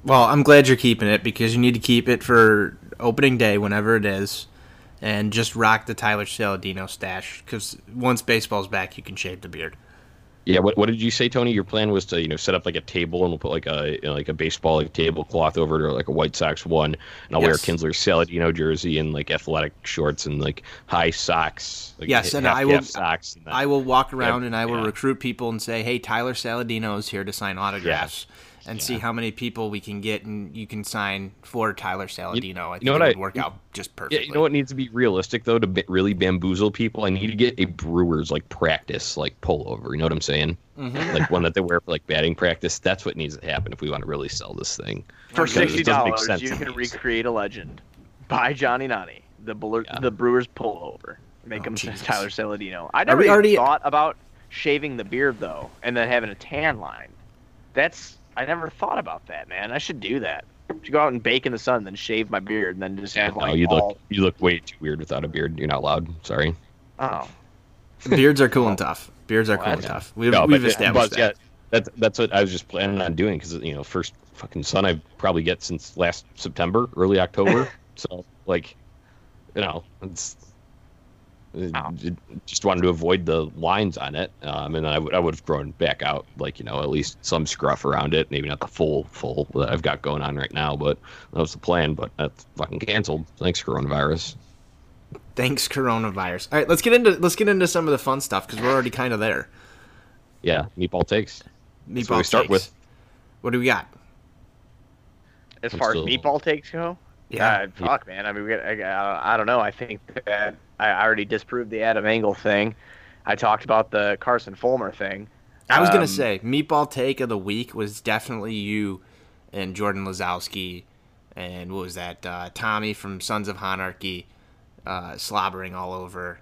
Speaker 3: Well, I'm glad you're keeping it because you need to keep it for opening day whenever it is. And just rock the Tyler Saladino stash because once baseball's back, you can shave the beard.
Speaker 2: Yeah, what, what did you say, Tony? Your plan was to you know set up like a table and we'll put like a you know, like a baseball like tablecloth over it or like a White Sox one, and I'll wear a Kinsler Saladino jersey and like athletic shorts and like high socks. Like
Speaker 3: Yes, and
Speaker 2: half
Speaker 3: I will-
Speaker 2: socks.
Speaker 3: I will walk around and I will
Speaker 2: yeah.
Speaker 3: recruit people and say, "Hey, Tyler Saladino is here to sign autographs," and see how many people we can get, and you can sign for Tyler Saladino. I think
Speaker 2: know what
Speaker 3: it
Speaker 2: I-
Speaker 3: work out just
Speaker 2: Yeah,
Speaker 3: perfectly.
Speaker 2: you know what needs to be realistic though to b- really bamboozle people. I need to get a Brewers like practice like pullover. You know what I'm saying?
Speaker 3: Mm-hmm.
Speaker 2: Like one that they wear for like batting practice. That's what needs to happen if we want to really sell this thing.
Speaker 1: For sixty dollars, you can recreate a legend by Johnny Nani, the Buller,
Speaker 2: Yeah.
Speaker 1: the Brewers pullover. Make
Speaker 3: Oh,
Speaker 1: him
Speaker 3: Jesus.
Speaker 1: Tyler Saladino. I never
Speaker 3: already-
Speaker 1: thought about shaving the beard though, and then having a tan line. That's I never thought about that, man. I should do that. I should go out and bake in the sun, then shave my beard, and then just have
Speaker 2: No, you
Speaker 1: all.
Speaker 2: look you look way too weird without a beard. You're not loud. Sorry.
Speaker 1: Oh,
Speaker 3: Beards are cool and tough. Beards are
Speaker 1: Well,
Speaker 3: cool and tough. We've,
Speaker 2: No,
Speaker 3: we've
Speaker 2: but,
Speaker 3: established
Speaker 2: but,
Speaker 3: that.
Speaker 2: Yeah, that's that's what I was just planning on doing because you know first fucking sun I probably get since last September, early October. so like, you know, it's.
Speaker 1: Wow.
Speaker 2: it- Just wanted to avoid the lines on it, um, and then I would I would have grown back out, like you know, at least some scruff around it. Maybe not the full full that I've got going on right now, but that was the plan. But that's fucking canceled. Thanks, coronavirus.
Speaker 3: Thanks, coronavirus. All right, let's get into let's get into some of the fun stuff because we're already kind of there.
Speaker 2: Yeah, meatball takes. That's
Speaker 3: Meatball
Speaker 2: what we start
Speaker 3: takes.
Speaker 2: with.
Speaker 3: What do we got?
Speaker 1: as far
Speaker 2: still-
Speaker 1: as meatball takes go,
Speaker 3: Yeah.
Speaker 1: God, fuck, man. I mean, we got, I, I, I don't know. I think that I already disproved the Adam Engel thing. I talked about the Carson Fulmer thing.
Speaker 3: I was
Speaker 1: Um,
Speaker 3: gonna say meatball take of the week was definitely you and Jordan Lazowski, and what was that? Uh, Tommy from Sons of Anarchy, uh, slobbering all over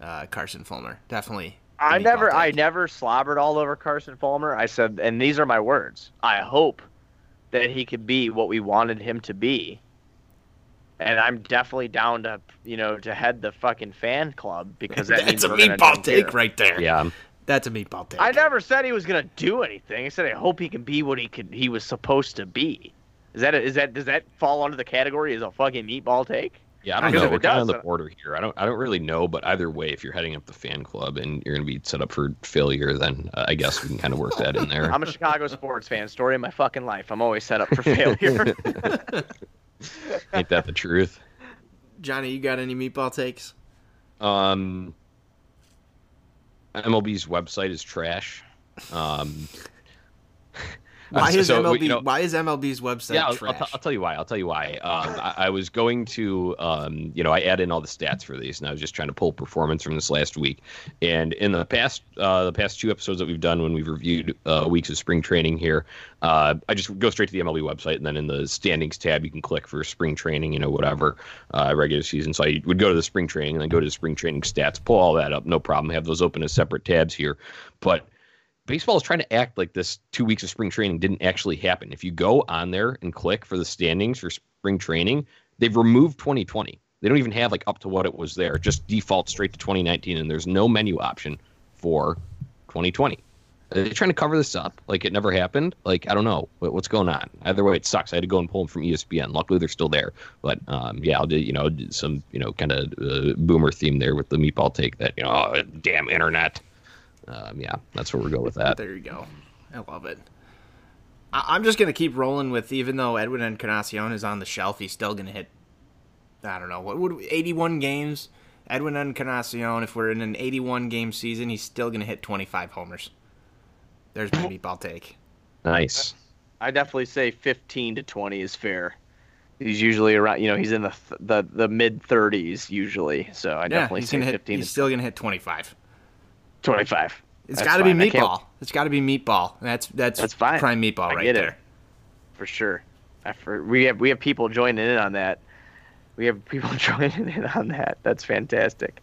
Speaker 3: uh, Carson Fulmer. Definitely.
Speaker 1: I never, I never slobbered all over Carson Fulmer. I said, and these are my words. I hope that he could be what we wanted him to be. And I'm definitely down to, you know, to head the fucking fan club because that means
Speaker 3: That's a meatball take
Speaker 1: beer.
Speaker 3: right there.
Speaker 2: Yeah,
Speaker 3: That's a meatball take.
Speaker 1: I never said he was gonna do anything. I said I hope he can be what he could. He was supposed to be. Is that a, is that does that fall under the category as a fucking meatball take?
Speaker 2: Yeah, I don't know. We're
Speaker 1: it
Speaker 2: kind of on the border here. I don't. I don't really know, but either way, if you're heading up the fan club and you're going to be set up for failure, then uh, I guess we can kind of work that in there.
Speaker 1: I'm a Chicago sports fan. Story of my fucking life. I'm always set up for failure.
Speaker 2: Ain't that the truth?
Speaker 3: Johnny, you got any meatball takes?
Speaker 2: Um, MLB's website is trash. Um,
Speaker 3: Why is
Speaker 2: so,
Speaker 3: MLB?
Speaker 2: you know-
Speaker 3: why is MLB's website
Speaker 2: yeah, I'll, I'll, t- I'll tell you why. I'll tell you why. Um, I, I was going to, um, you know, I add in all the stats for these, and I was just trying to pull performance from this last week. And in the past, uh, the past two episodes that we've done when we've reviewed uh, weeks of spring training here, uh, I just go straight to the MLB website, and then in the standings tab, you can click for spring training, you know, whatever, uh, regular season. So I would go to the spring training, and then go to the spring training stats, pull all that up, no problem. Have those open as separate tabs here, but baseball is trying to act like this two weeks of spring training didn't actually happen. If you go on there and click for the standings for spring training, they've removed 2020. They don't even have like up to what it was there. Just default straight to 2019, and there's no menu option for 2020. Are they trying to cover this up like it never happened? Like I don't know what, what's going on. Either way, it sucks. I had to go and pull them from ESPN. Luckily, they're still there. But um, yeah, I'll do you know some you know kind of uh, boomer theme there with the meatball take that you know oh, damn internet. Um, yeah, that's where we go with that.
Speaker 3: There you go. I love it. I- I'm just gonna keep rolling with even though Edwin Encarnacion is on the shelf, he's still gonna hit. I don't know what would 81 games. Edwin Encarnacion, if we're in an 81 game season, he's still gonna hit 25 homers. There's my meatball take.
Speaker 2: Nice.
Speaker 1: I definitely say 15 to 20 is fair. He's usually around, you know, he's in the th- the, the mid 30s usually. So I
Speaker 3: Yeah,
Speaker 1: definitely
Speaker 3: he's
Speaker 1: say
Speaker 3: hit.
Speaker 1: 15
Speaker 3: He's
Speaker 1: to
Speaker 3: still gonna hit 25.
Speaker 1: 25.
Speaker 3: It's got to be
Speaker 1: fine. I can't-
Speaker 3: meatball. It's got to be meatball. That's that's
Speaker 1: That's fine.
Speaker 3: prime meatball
Speaker 1: I
Speaker 3: right
Speaker 1: get it.
Speaker 3: there.
Speaker 1: for sure. For, we have we have people joining in on that. We have people joining in on that. That's fantastic.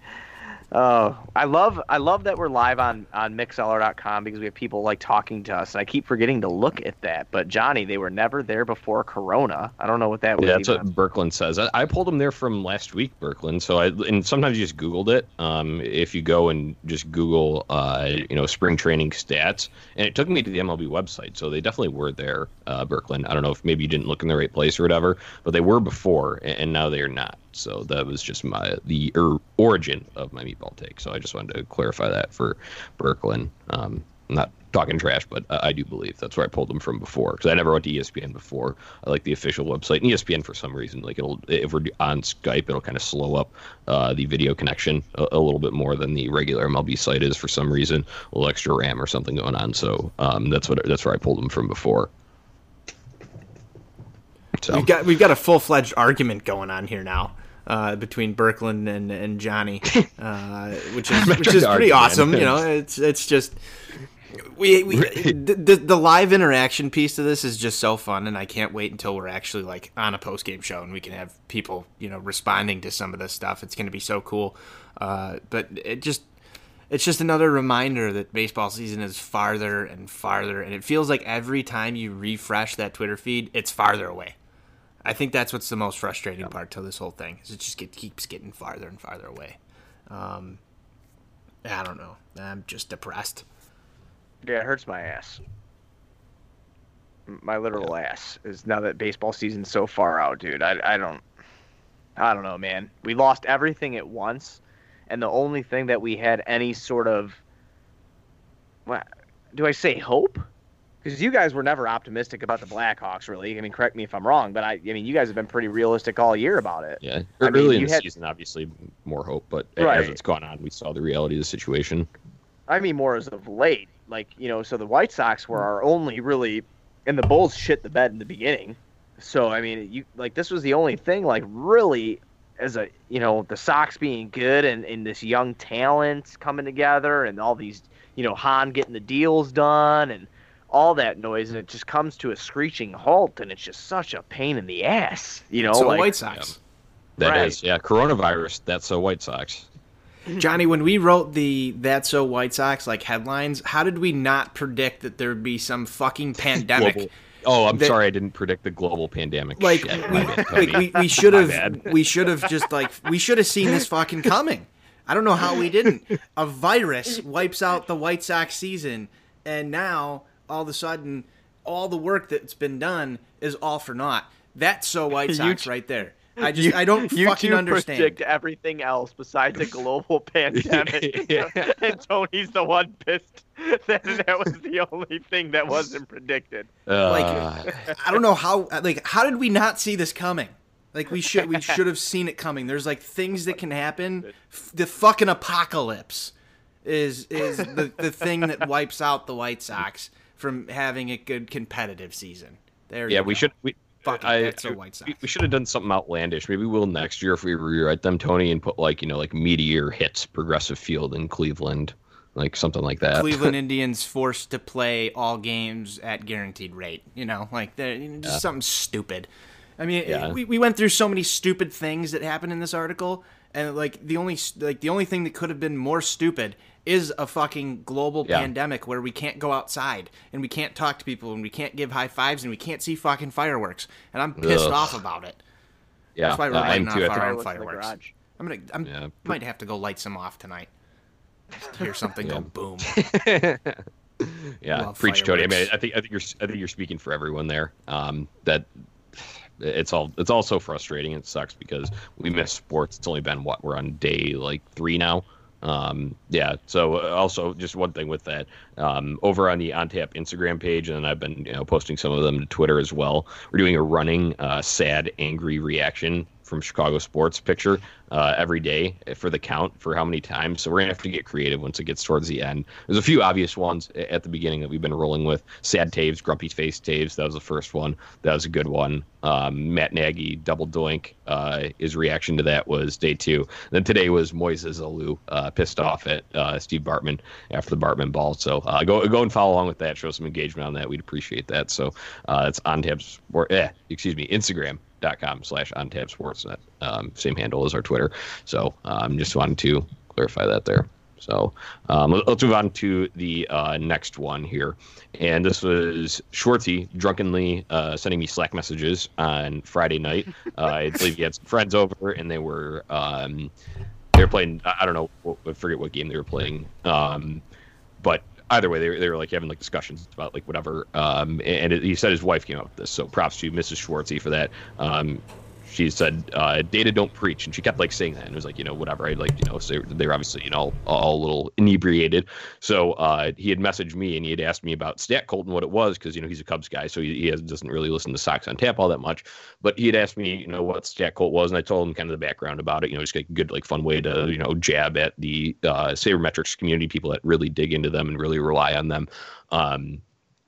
Speaker 1: Oh, I love I love that we're live on on mixlr.com because we have people like talking to us, and I keep forgetting to look at that. But Johnny, they were never there before Corona. I don't know what that was.
Speaker 2: Yeah, that's what Birkland says. I, I pulled them there from last week, Birkland. So I and sometimes you just Googled it. Um, if you go and just Google, uh, you know, spring training stats, and it took me to the MLB website. So they definitely were there, uh, Birkland. I don't know if maybe you didn't look in the right place or whatever, but they were before, and, and now they are not. So that was just my the er, origin of my meatball take. So I just wanted to clarify that for Birkland. Um, I'm not talking trash, but I, do believe that's where I pulled them from before because I never went to ESPN before. I like the official website. And ESPN for some reason, like it'll if we're on Skype, it'll kind of slow up uh, the video connection a, a little bit more than the regular MLB site is for some reason. A little extra RAM or something going on. So um, that's what that's where I pulled them from before. So
Speaker 3: We've got we've got a full fledged argument going on here now uh, between Birkland and, and Johnny, uh, which is which is pretty awesome.
Speaker 2: man.
Speaker 3: You know, it's it's just we, we the, the the live interaction piece of this is just so fun, and I can't wait until we're actually like on a post game show and we can have people you know responding to some of this stuff. It's going to be so cool. Uh, but it just it's just another reminder that baseball season is farther and farther, and it feels like every time you refresh that Twitter feed, it's farther away. I think that's what's the most frustrating part to this whole thing is it just get, keeps getting farther and farther away. Um, I don't know. I'm just depressed.
Speaker 1: Yeah, it hurts my ass. My literal ass is now that baseball season's so far out, dude. I, I don't, I don't know, man. We lost everything at once, and the only thing that we had any sort of, what do I say, hope? Because you guys were never optimistic about the Blackhawks, really. I mean, correct me if I'm wrong, but I, I mean, you guys have been pretty realistic all year about it.
Speaker 2: yeah,
Speaker 1: I mean,
Speaker 2: early
Speaker 1: you
Speaker 2: in the
Speaker 1: had-
Speaker 2: season, obviously more hope, but
Speaker 1: Right.
Speaker 2: as it's gone on, we saw the reality of the situation.
Speaker 1: I mean more as of late. Like, you know, so the White Sox were our only really and the Bulls shit the bed in the beginning. So I mean, you like this was the only thing like really as a you know, the Sox being good and, and this young talent coming together and all these you know, Hahn getting the deals done and all that noise and it just comes to a screeching halt and it's just such a pain in the ass. You know,
Speaker 3: so
Speaker 1: like
Speaker 3: White Sox.
Speaker 2: That is,
Speaker 1: Right.
Speaker 2: yeah, coronavirus. That's so White Sox.
Speaker 3: Johnny, when we wrote the "That's So White Sox" like headlines, how did we not predict that there would be some fucking pandemic?
Speaker 2: Global- Oh, I'm
Speaker 3: that-
Speaker 2: sorry, I didn't predict the global pandemic.
Speaker 3: Like
Speaker 2: Shit,
Speaker 3: we,
Speaker 2: bad,
Speaker 3: like, we, we should have we should have just like we should have seen this fucking coming. I don't know how we didn't. A virus wipes out the White Sox season, and now all of a sudden, all the work that's been done is all for naught. That's so White Sox right there. I just
Speaker 1: You-
Speaker 3: I don't
Speaker 1: you
Speaker 3: fucking
Speaker 1: two
Speaker 3: understand.
Speaker 1: predict everything else besides a global pandemic,
Speaker 2: Yeah.
Speaker 1: and Tony's the one pissed that that was the only thing that wasn't predicted.
Speaker 2: Uh,
Speaker 3: Like I don't know how like how did we not see this coming? Like we should we should have seen it coming. There's like things that can happen. The fucking apocalypse is is the the thing that wipes out the White Sox from having a good competitive season. There
Speaker 2: yeah,
Speaker 3: you
Speaker 2: we
Speaker 3: go.
Speaker 2: should. We,
Speaker 3: Fuck it,
Speaker 2: I, I-
Speaker 3: White Sox.
Speaker 2: we, we should have done something outlandish. Maybe we'll next year if we rewrite them, Tony, and put like you know like meteor hits Progressive Field in Cleveland, like something like that.
Speaker 3: Cleveland Indians forced to play all games at guaranteed rate. You know, like they're you know, just something stupid. I mean,
Speaker 2: Yeah.
Speaker 3: we, we went through so many stupid things that happened in this article, and like the only like the only thing that could have been more stupid is a fucking global
Speaker 2: Yeah.
Speaker 3: pandemic where we can't go outside and we can't talk to people and we can't give high fives and we can't see fucking fireworks. And I'm pissed
Speaker 2: Ugh.
Speaker 3: off about it.
Speaker 2: yeah,
Speaker 3: That's why we're
Speaker 2: uh,
Speaker 3: lighting
Speaker 2: I'm too. I
Speaker 3: off our own
Speaker 1: Fireworks in the
Speaker 3: fireworks.
Speaker 1: garage.
Speaker 3: I'm gonna I'm
Speaker 2: Yeah.
Speaker 3: might have to go light some off tonight. Just hear something
Speaker 2: Yeah.
Speaker 3: go boom.
Speaker 2: yeah,
Speaker 3: Love
Speaker 2: preach, Tony. I mean. I think I think you're I think you're speaking for everyone there. Um, that it's all it's all so frustrating. It sucks because we miss sports. It's only been what we're on day like three now. Um, yeah. So uh, also just one thing with that, um, over on the OnTap Instagram page, and I've been you know posting some of them to Twitter as well. We're doing a running uh, sad, angry reaction from Chicago sports picture uh, every day for the count for how many times. So we're gonna have to get creative once it gets towards the end. There's a few obvious ones at the beginning that we've been rolling with. Sad Toews, Grumpy Face Toews. That was the first one. That was a good one. Um, Matt Nagy, Double Doink. Uh, his reaction to that was day two. then today was Moises Alou, uh, pissed off at uh, Steve Bartman after the Bartman ball. So uh, go go and follow along with that. Show some engagement on that. We'd appreciate that. So uh, it's on tap sport. Eh, excuse me, Instagram dot com slash on tap sportsnet um, same handle as our twitter. So i um, just wanted to clarify that there. So um, let- let's move on to the uh, next one here. And this was schwartzy drunkenly uh, sending me slack messages on friday night. Uh, i believe he had some friends over and they were um, they were playing i I don't know i forget what game they were playing. Um, but either way, they were, they were like having like discussions about like whatever. Um, and it, he said his wife came up with this, so props to Mrs. Schwartzy for that. Um, she said, uh, "Data don't preach," and she kept like saying that, and it was like, you know, whatever. I like, you know, so they were obviously, you know, all a little inebriated. So uh, he had messaged me and he had asked me about Stat Cult and what it was because you know he's a Cubs guy, so he, he has, doesn't really listen to Sox on Tap all that much. But he had asked me, you know, what Stat Cult was, and I told him kind of the background about it. You know, like a good like fun way to you know jab at the uh, sabermetrics community, people that really dig into them and really rely on them. Um,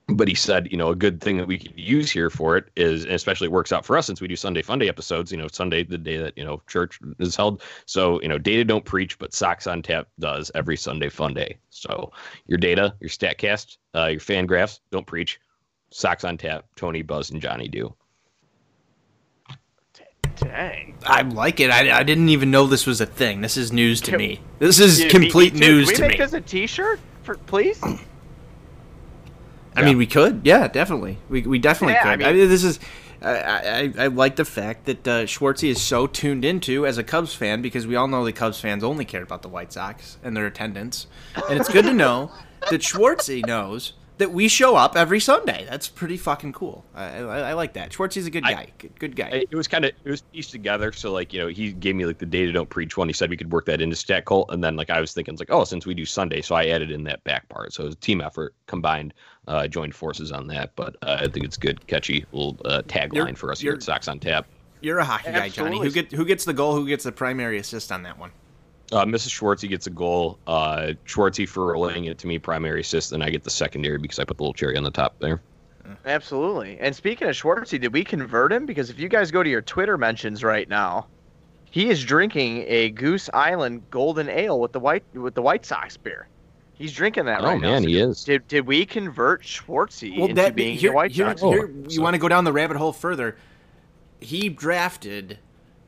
Speaker 2: but he said, you know, a good thing that we could use here for it is, and especially it works out for us since we do Sunday Funday episodes. You know, Sunday the day that you know church is held. So you know, data don't preach, but Sox on Tap does every Sunday Funday. So your data, your Statcast, uh, your FanGraphs don't preach. Sox on Tap, Tony, Buzz, and Johnny do.
Speaker 1: Dang.
Speaker 3: I like it. I, I didn't even know this was a thing. This is news to
Speaker 1: Can-
Speaker 3: me. This is
Speaker 1: Yeah, me-
Speaker 3: complete
Speaker 1: me too.
Speaker 3: news
Speaker 1: Can
Speaker 3: to
Speaker 1: we
Speaker 3: me.
Speaker 1: make this a T-shirt, for please?
Speaker 3: I mean, we could. Yeah, definitely. We, we definitely
Speaker 1: Yeah,
Speaker 3: could.
Speaker 1: I
Speaker 3: I
Speaker 1: mean-
Speaker 3: mean, this is. I, I, I like the fact that uh, Schwartzy is so tuned into as a Cubs fan because we all know the Cubs fans only care about the White Sox and their attendance, and it's good to know that Schwartzy knows that we show up every Sunday. That's pretty fucking cool. I, I, I like that. Schwartzy's a good
Speaker 2: I-
Speaker 3: guy. Good, good guy.
Speaker 2: It was kind of it was pieced together. So like you know he gave me like the data don't preach one. He said we could work that into Stat Cult, and then like I was thinking it's like oh since we do Sunday, so I added in that back part. So it was a team effort combined, uh, joined forces on that. But uh, I think it's good, catchy little uh, tagline
Speaker 3: You're-
Speaker 2: for us here at Sox on Tap.
Speaker 3: You're a hockey guy, Johnny. Who get who gets the goal? Who gets the primary assist on that one?
Speaker 2: Uh, Mrs. Schwartzy gets a goal. Uh, Schwartzy for relaying it to me, primary assist, and I get the secondary because I put the little cherry on the top there.
Speaker 1: Absolutely. And speaking of Schwartzy, did we convert him? Because if you guys go to your Twitter mentions right now, he is drinking a Goose Island Golden Ale with the white with the White Sox beer. He's drinking that
Speaker 2: oh
Speaker 1: right now.
Speaker 2: Oh man,
Speaker 1: So
Speaker 2: he is.
Speaker 1: Did, did we convert Schwartzy
Speaker 3: Well,
Speaker 1: into
Speaker 3: that
Speaker 1: being
Speaker 3: here,
Speaker 1: a White
Speaker 3: here,
Speaker 1: Sox?
Speaker 3: here,
Speaker 2: Oh,
Speaker 3: you
Speaker 2: so-
Speaker 3: want to go down the rabbit hole further. He drafted,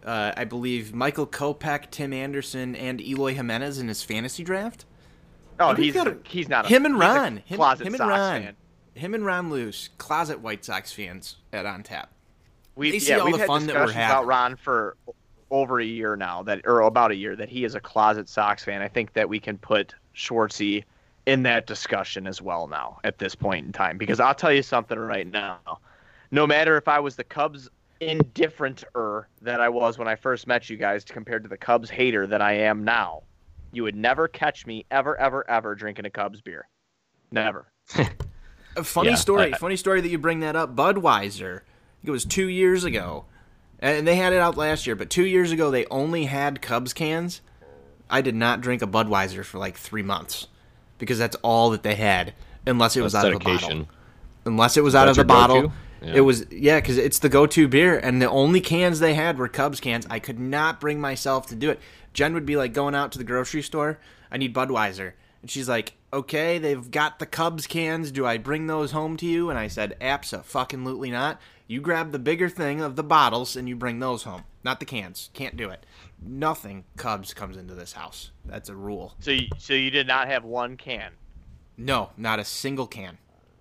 Speaker 3: uh, I believe, Michael Kopech, Tim Anderson, and Eloy Jimenez in his fantasy draft.
Speaker 1: oh,
Speaker 3: We've
Speaker 1: he's
Speaker 3: got a-
Speaker 1: he's not a,
Speaker 3: him and
Speaker 1: he's a
Speaker 3: Ron, him,
Speaker 1: closet
Speaker 3: him and
Speaker 1: Sox
Speaker 3: Ron,
Speaker 1: fan.
Speaker 3: him and Ron Luce, closet White Sox fans at On Tap.
Speaker 1: We
Speaker 3: They see
Speaker 1: yeah,
Speaker 3: all
Speaker 1: we've
Speaker 3: the
Speaker 1: had
Speaker 3: fun that we're
Speaker 1: discussions about. Ron for over a year now that, or about a year, that he is a closet Sox fan. I think that we can put Schwartzy in that discussion as well now at this point in time. Because I'll tell you something right now. No matter if I was the Cubs indifferenter that I was when I first met you guys compared to the Cubs hater that I am now, you would never catch me ever, ever, ever drinking a Cubs beer. Never.
Speaker 3: A funny
Speaker 2: Yeah,
Speaker 3: story.
Speaker 2: I-
Speaker 3: funny story that you bring that up. Budweiser. It was two years ago, and they had it out last year. But two years ago, they only had Cubs cans. I did not drink a Budweiser for like three months because that's all that they had, unless it was
Speaker 2: That's
Speaker 3: out of the bottle. Unless it was out of the bottle.
Speaker 2: Yeah.
Speaker 3: It was yeah, because it's the go-to beer, and the only cans they had were Cubs cans. I could not bring myself to do it. Jen would be like going out to the grocery store. I need Budweiser, and she's like, "Okay, they've got the Cubs cans. Do I bring those home to you?" And I said, "Absolutely not. You grab the bigger thing of the bottles and you bring those home, not the cans. Can't do it. Nothing Cubs comes into this house. That's a rule.
Speaker 1: So, you, so you did not have one can.
Speaker 3: No, not a single can.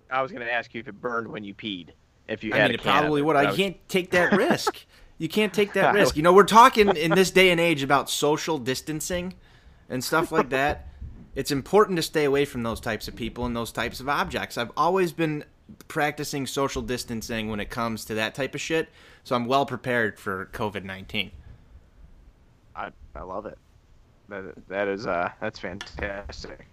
Speaker 1: I was going to ask you if it burned when you peed. If you
Speaker 3: I
Speaker 1: had
Speaker 3: mean,
Speaker 1: a
Speaker 3: it probably would. I
Speaker 1: was-
Speaker 3: can't take that risk. You can't take that risk. You know, we're talking in this day and age about social distancing and stuff like that. It's important to stay away from those types of people and those types of objects. I've always been practicing social distancing when it comes to that type of shit, so I'm well prepared for COVID 19.
Speaker 1: I, love it. That that is uh that's fantastic.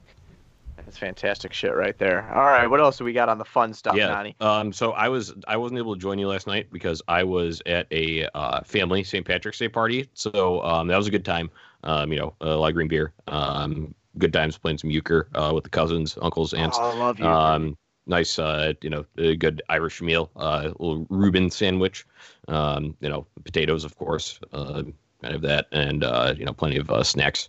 Speaker 1: That's fantastic shit right there. All right, what else do we got on the fun stuff,
Speaker 2: yeah.
Speaker 1: Nani?
Speaker 2: Um. So I was I wasn't able to join you last night because I was at a uh, family St. Patrick's Day party. So um, that was a good time. Um. You know, a lot of green beer. Um. Good times playing some euchre uh, with the cousins, uncles, aunts.
Speaker 1: Oh, I love you.
Speaker 2: Um, nice, uh, you know, a good Irish meal, uh, little Reuben sandwich, um, you know, potatoes, of course, uh, kind of that, and uh, you know, plenty of uh, snacks.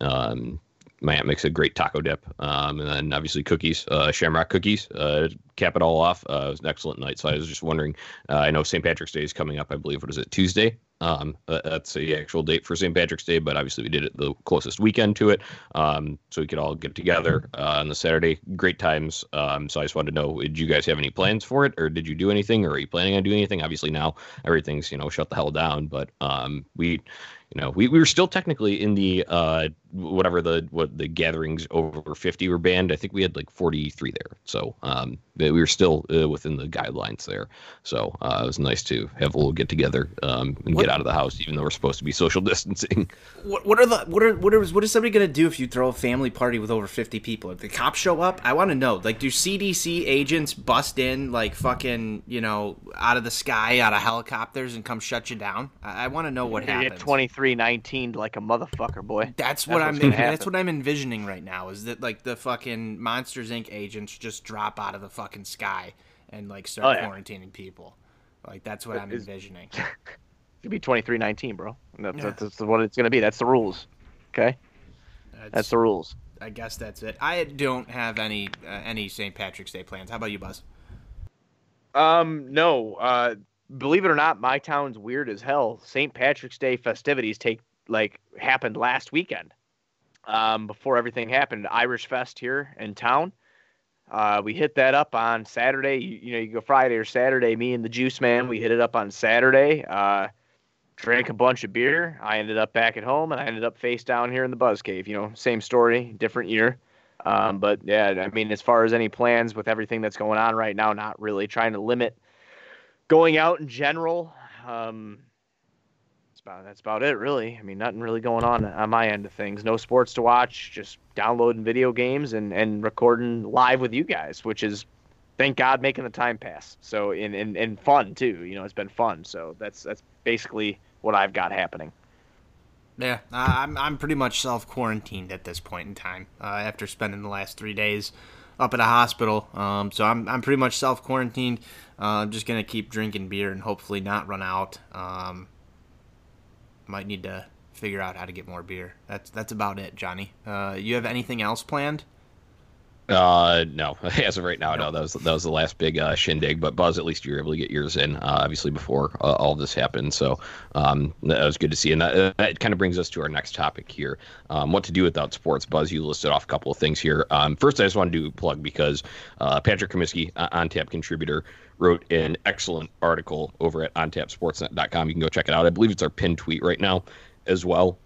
Speaker 2: Um, my aunt makes a great taco dip, um, and then obviously cookies, uh, Shamrock cookies. Uh, cap it all off. Uh, it was an excellent night. So I was just wondering. Uh, I know St. Patrick's Day is coming up. I believe what is it Tuesday? Um, uh, that's the actual date for St. Patrick's Day, but obviously we did it the closest weekend to it, um, so we could all get together uh, on the Saturday. Great times. Um, so I just wanted to know, did you guys have any plans for it, or did you do anything, or are you planning on doing anything? Obviously now everything's you know shut the hell down, but um, we you know, we, we were still technically in the uh whatever the what the gatherings over 50 were banned. I think we had like 43 there. So um we were still uh, within the guidelines there. So uh, it was nice to have a little get together um and
Speaker 3: What-
Speaker 2: get out of the house even though we're supposed to be social distancing.
Speaker 3: What, what are the what are what is what is somebody gonna do if you throw a family party with over fifty people? If the cops show up, I want to know. Like, do CDC agents bust in like fucking you know out of the sky, out of helicopters, and come shut you down? I, I want to know what
Speaker 1: you
Speaker 3: happens.
Speaker 1: 2319 like a motherfucker, boy.
Speaker 3: That's what
Speaker 1: That's
Speaker 3: I'm.
Speaker 1: gonna
Speaker 3: That's what I'm envisioning right now. Is that like the fucking Monsters Inc. agents just drop out of the fucking sky and like start
Speaker 1: Oh, yeah.
Speaker 3: quarantining people? Like that's what I'm
Speaker 1: Is-
Speaker 3: envisioning.
Speaker 1: It'd be 2319, bro. That's,
Speaker 3: Yeah.
Speaker 1: that's, that's what it's going to be. That's the rules. Okay? That's the rules.
Speaker 3: I guess that's it. I don't have any uh, any St. Patrick's Day plans. How about you, Buzz?
Speaker 1: Um, no. Uh, believe it or not, my town's weird as hell. St. Patrick's Day festivities take like happened last weekend. Um, before everything happened, Irish Fest here in town. Uh, we hit that up on Saturday. You, you know, you go Friday or Saturday. Me and the Juice Man, we hit it up on Saturday. Uh, drank a bunch of beer. I ended up back at home, and I ended up face down here in the Buzz Cave. You know, same story, different year. Um, but yeah, I mean, as far as any plans with everything that's going on right now, not really trying to limit going out in general. Um, that's about that's about it, really. I mean, nothing really going on on my end of things. No sports to watch. Just downloading video games and and recording live with you guys, which is thank God making the time pass. So and and, and fun too. You know, it's been fun. So that's that's basically what I've got happening.
Speaker 3: Yeah, I'm I'm pretty much self quarantined at this point in time. Uh, after spending the last three days up at a hospital, um, so I'm I'm pretty much self quarantined. Uh, I'm just gonna keep drinking beer and hopefully not run out. Um, might need to figure out how to get more beer. That's that's about it, Johnny. Uh, you have anything else planned?
Speaker 2: Uh, no, as of right now, no. That was that was the last big uh, shindig. But Buzz, at least you were able to get yours in, uh, obviously before uh, all this happened. So um, that was good to see. And that, that kind of brings us to our next topic here: um, what to do without sports. Buzz, you listed off a couple of things here. Um, first, I just want to do plug because uh, Patrick Comiskey, uh, on tap contributor, wrote an excellent article over at ontapsportsnet.com. You can go check it out. I believe it's our pinned tweet right now as well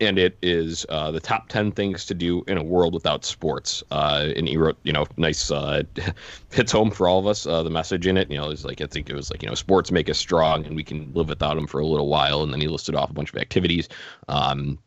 Speaker 2: and it is uh, the top 10 things to do in a world without sports. Uh, and he wrote, you know, nice, uh, hits home for all of us, uh, the message in it. You know, it's like, I think it was like, you know, sports make us strong and we can live without them for a little while. And then he listed off a bunch of activities. Um,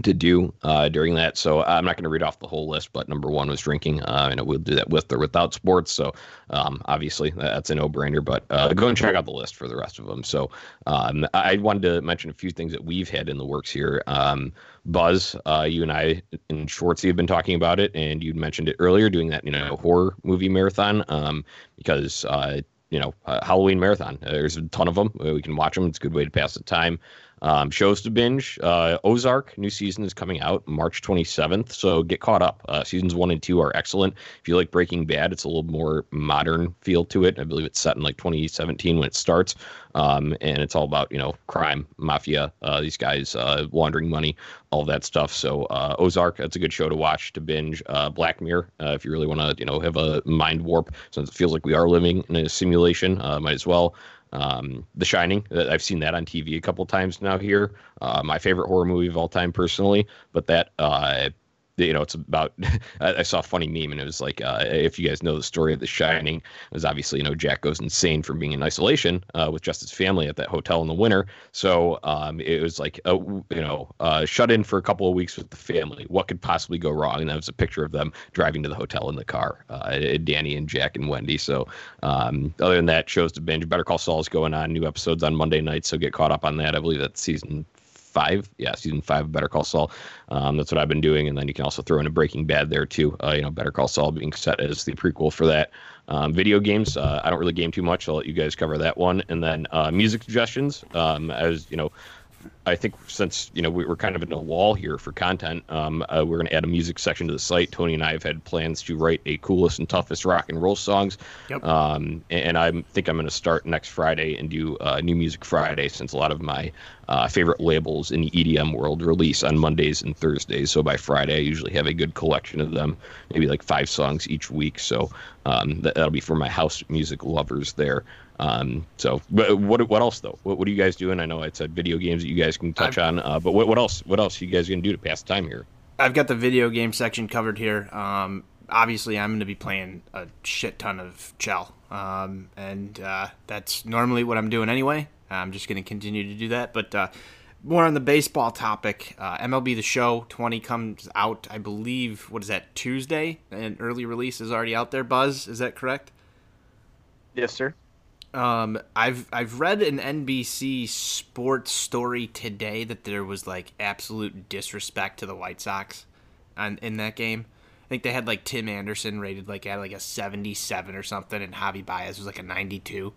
Speaker 2: to do uh, during that. So I'm not going to read off the whole list, but number one was drinking. Uh, and we'll do that with or without sports. So um, obviously that's a no-brainer. But uh, go and check out the list for the rest of them. So um, I wanted to mention a few things that we've had in the works here. Um, Buzz, uh, you and I and Schwartzy have been talking about it, and you mentioned it earlier, doing that you know horror movie marathon um, because uh, you know, uh, Halloween marathon. Uh, there's a ton of them. We can watch them. It's a good way to pass the time. Um, shows to binge. Uh, Ozark new season is coming out March 27th, so get caught up. Uh, seasons one and two are excellent. If you like Breaking Bad, it's a little more modern feel to it. I believe it's set in like 2017 when it starts, um, and it's all about you know crime, mafia, uh, these guys uh, laundering money, all that stuff. So uh, Ozark, that's a good show to watch to binge. Uh, Black Mirror, if you really want to you know have a mind warp, since it feels like we are living in a simulation, might as well. Um, the Shining, uh, I've seen that on TV a couple times now here. Uh, my favorite horror movie of all time, personally. But that uh, you know, it's about. I saw a funny meme, and it was like, uh, if you guys know the story of The Shining, it was obviously you know Jack goes insane from being in isolation uh, with just his family at that hotel in the winter. So um, it was like, uh, you know, uh, shut in for a couple of weeks with the family. What could possibly go wrong? And that was a picture of them driving to the hotel in the car, uh, Danny and Jack and Wendy. So um, other than that, shows to binge. Better Call Saul is going on. New episodes on Monday night, so get caught up on that. I believe that's season five. Yeah, season five of Better Call Saul. Um, that's what I've been doing, and then you can also throw in a Breaking Bad there too. Uh, you know, Better Call Saul being set as the prequel for that. Um, video games, uh, I don't really game too much. I'll let you guys cover that one, and then uh, music suggestions. Um, as you know, I think since you know we, are kind of in a wall here for content, um, uh, we're going to add a music section to the site. Tony and I have had plans to write a coolest and toughest rock and roll songs, yep. um, and, and, I think I'm going to start next Friday and do uh, New Music Friday since a lot of my uh, favorite labels in the EDM world release on Mondays and Thursdays. So by Friday, I usually have a good collection of them, maybe like five songs each week. So um, that, will be for my house music lovers there. Um, so, what what else though? What, what are you guys doing? I know I said video games that you guys can touch I've, on, uh, but what, what else? What else are you guys gonna do to pass the time here?
Speaker 3: I've got the video game section covered here. Um, obviously, I'm going to be playing a shit ton of Chel, um, and uh, that's normally what I'm doing anyway. I'm just going to continue to do that, but. Uh, more on the baseball topic, uh, MLB The Show 20 comes out, I believe, what is that, Tuesday? An early release is already out there, Buzz. Is that correct?
Speaker 1: Yes, sir.
Speaker 3: Um, I've I've read an NBC sports story today that there was like absolute disrespect to the White Sox, on in that game. I think they had like Tim Anderson rated like at like a seventy seven or something, and Javi Baez was like a ninety two,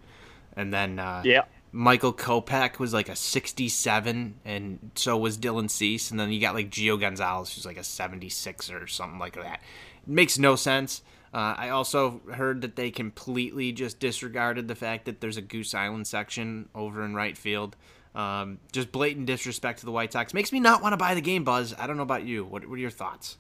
Speaker 3: and then uh,
Speaker 1: yeah.
Speaker 3: Michael Kopech was like a 67, and so was Dylan Cease. And then you got like Gio Gonzalez, who's like a 76 or something like that. It makes no sense. Uh, I also heard that they completely just disregarded the fact that there's a Goose Island section over in right field. Um, just blatant disrespect to the White Sox makes me not want to buy the game. Buzz, I don't know about you. What, what are your thoughts?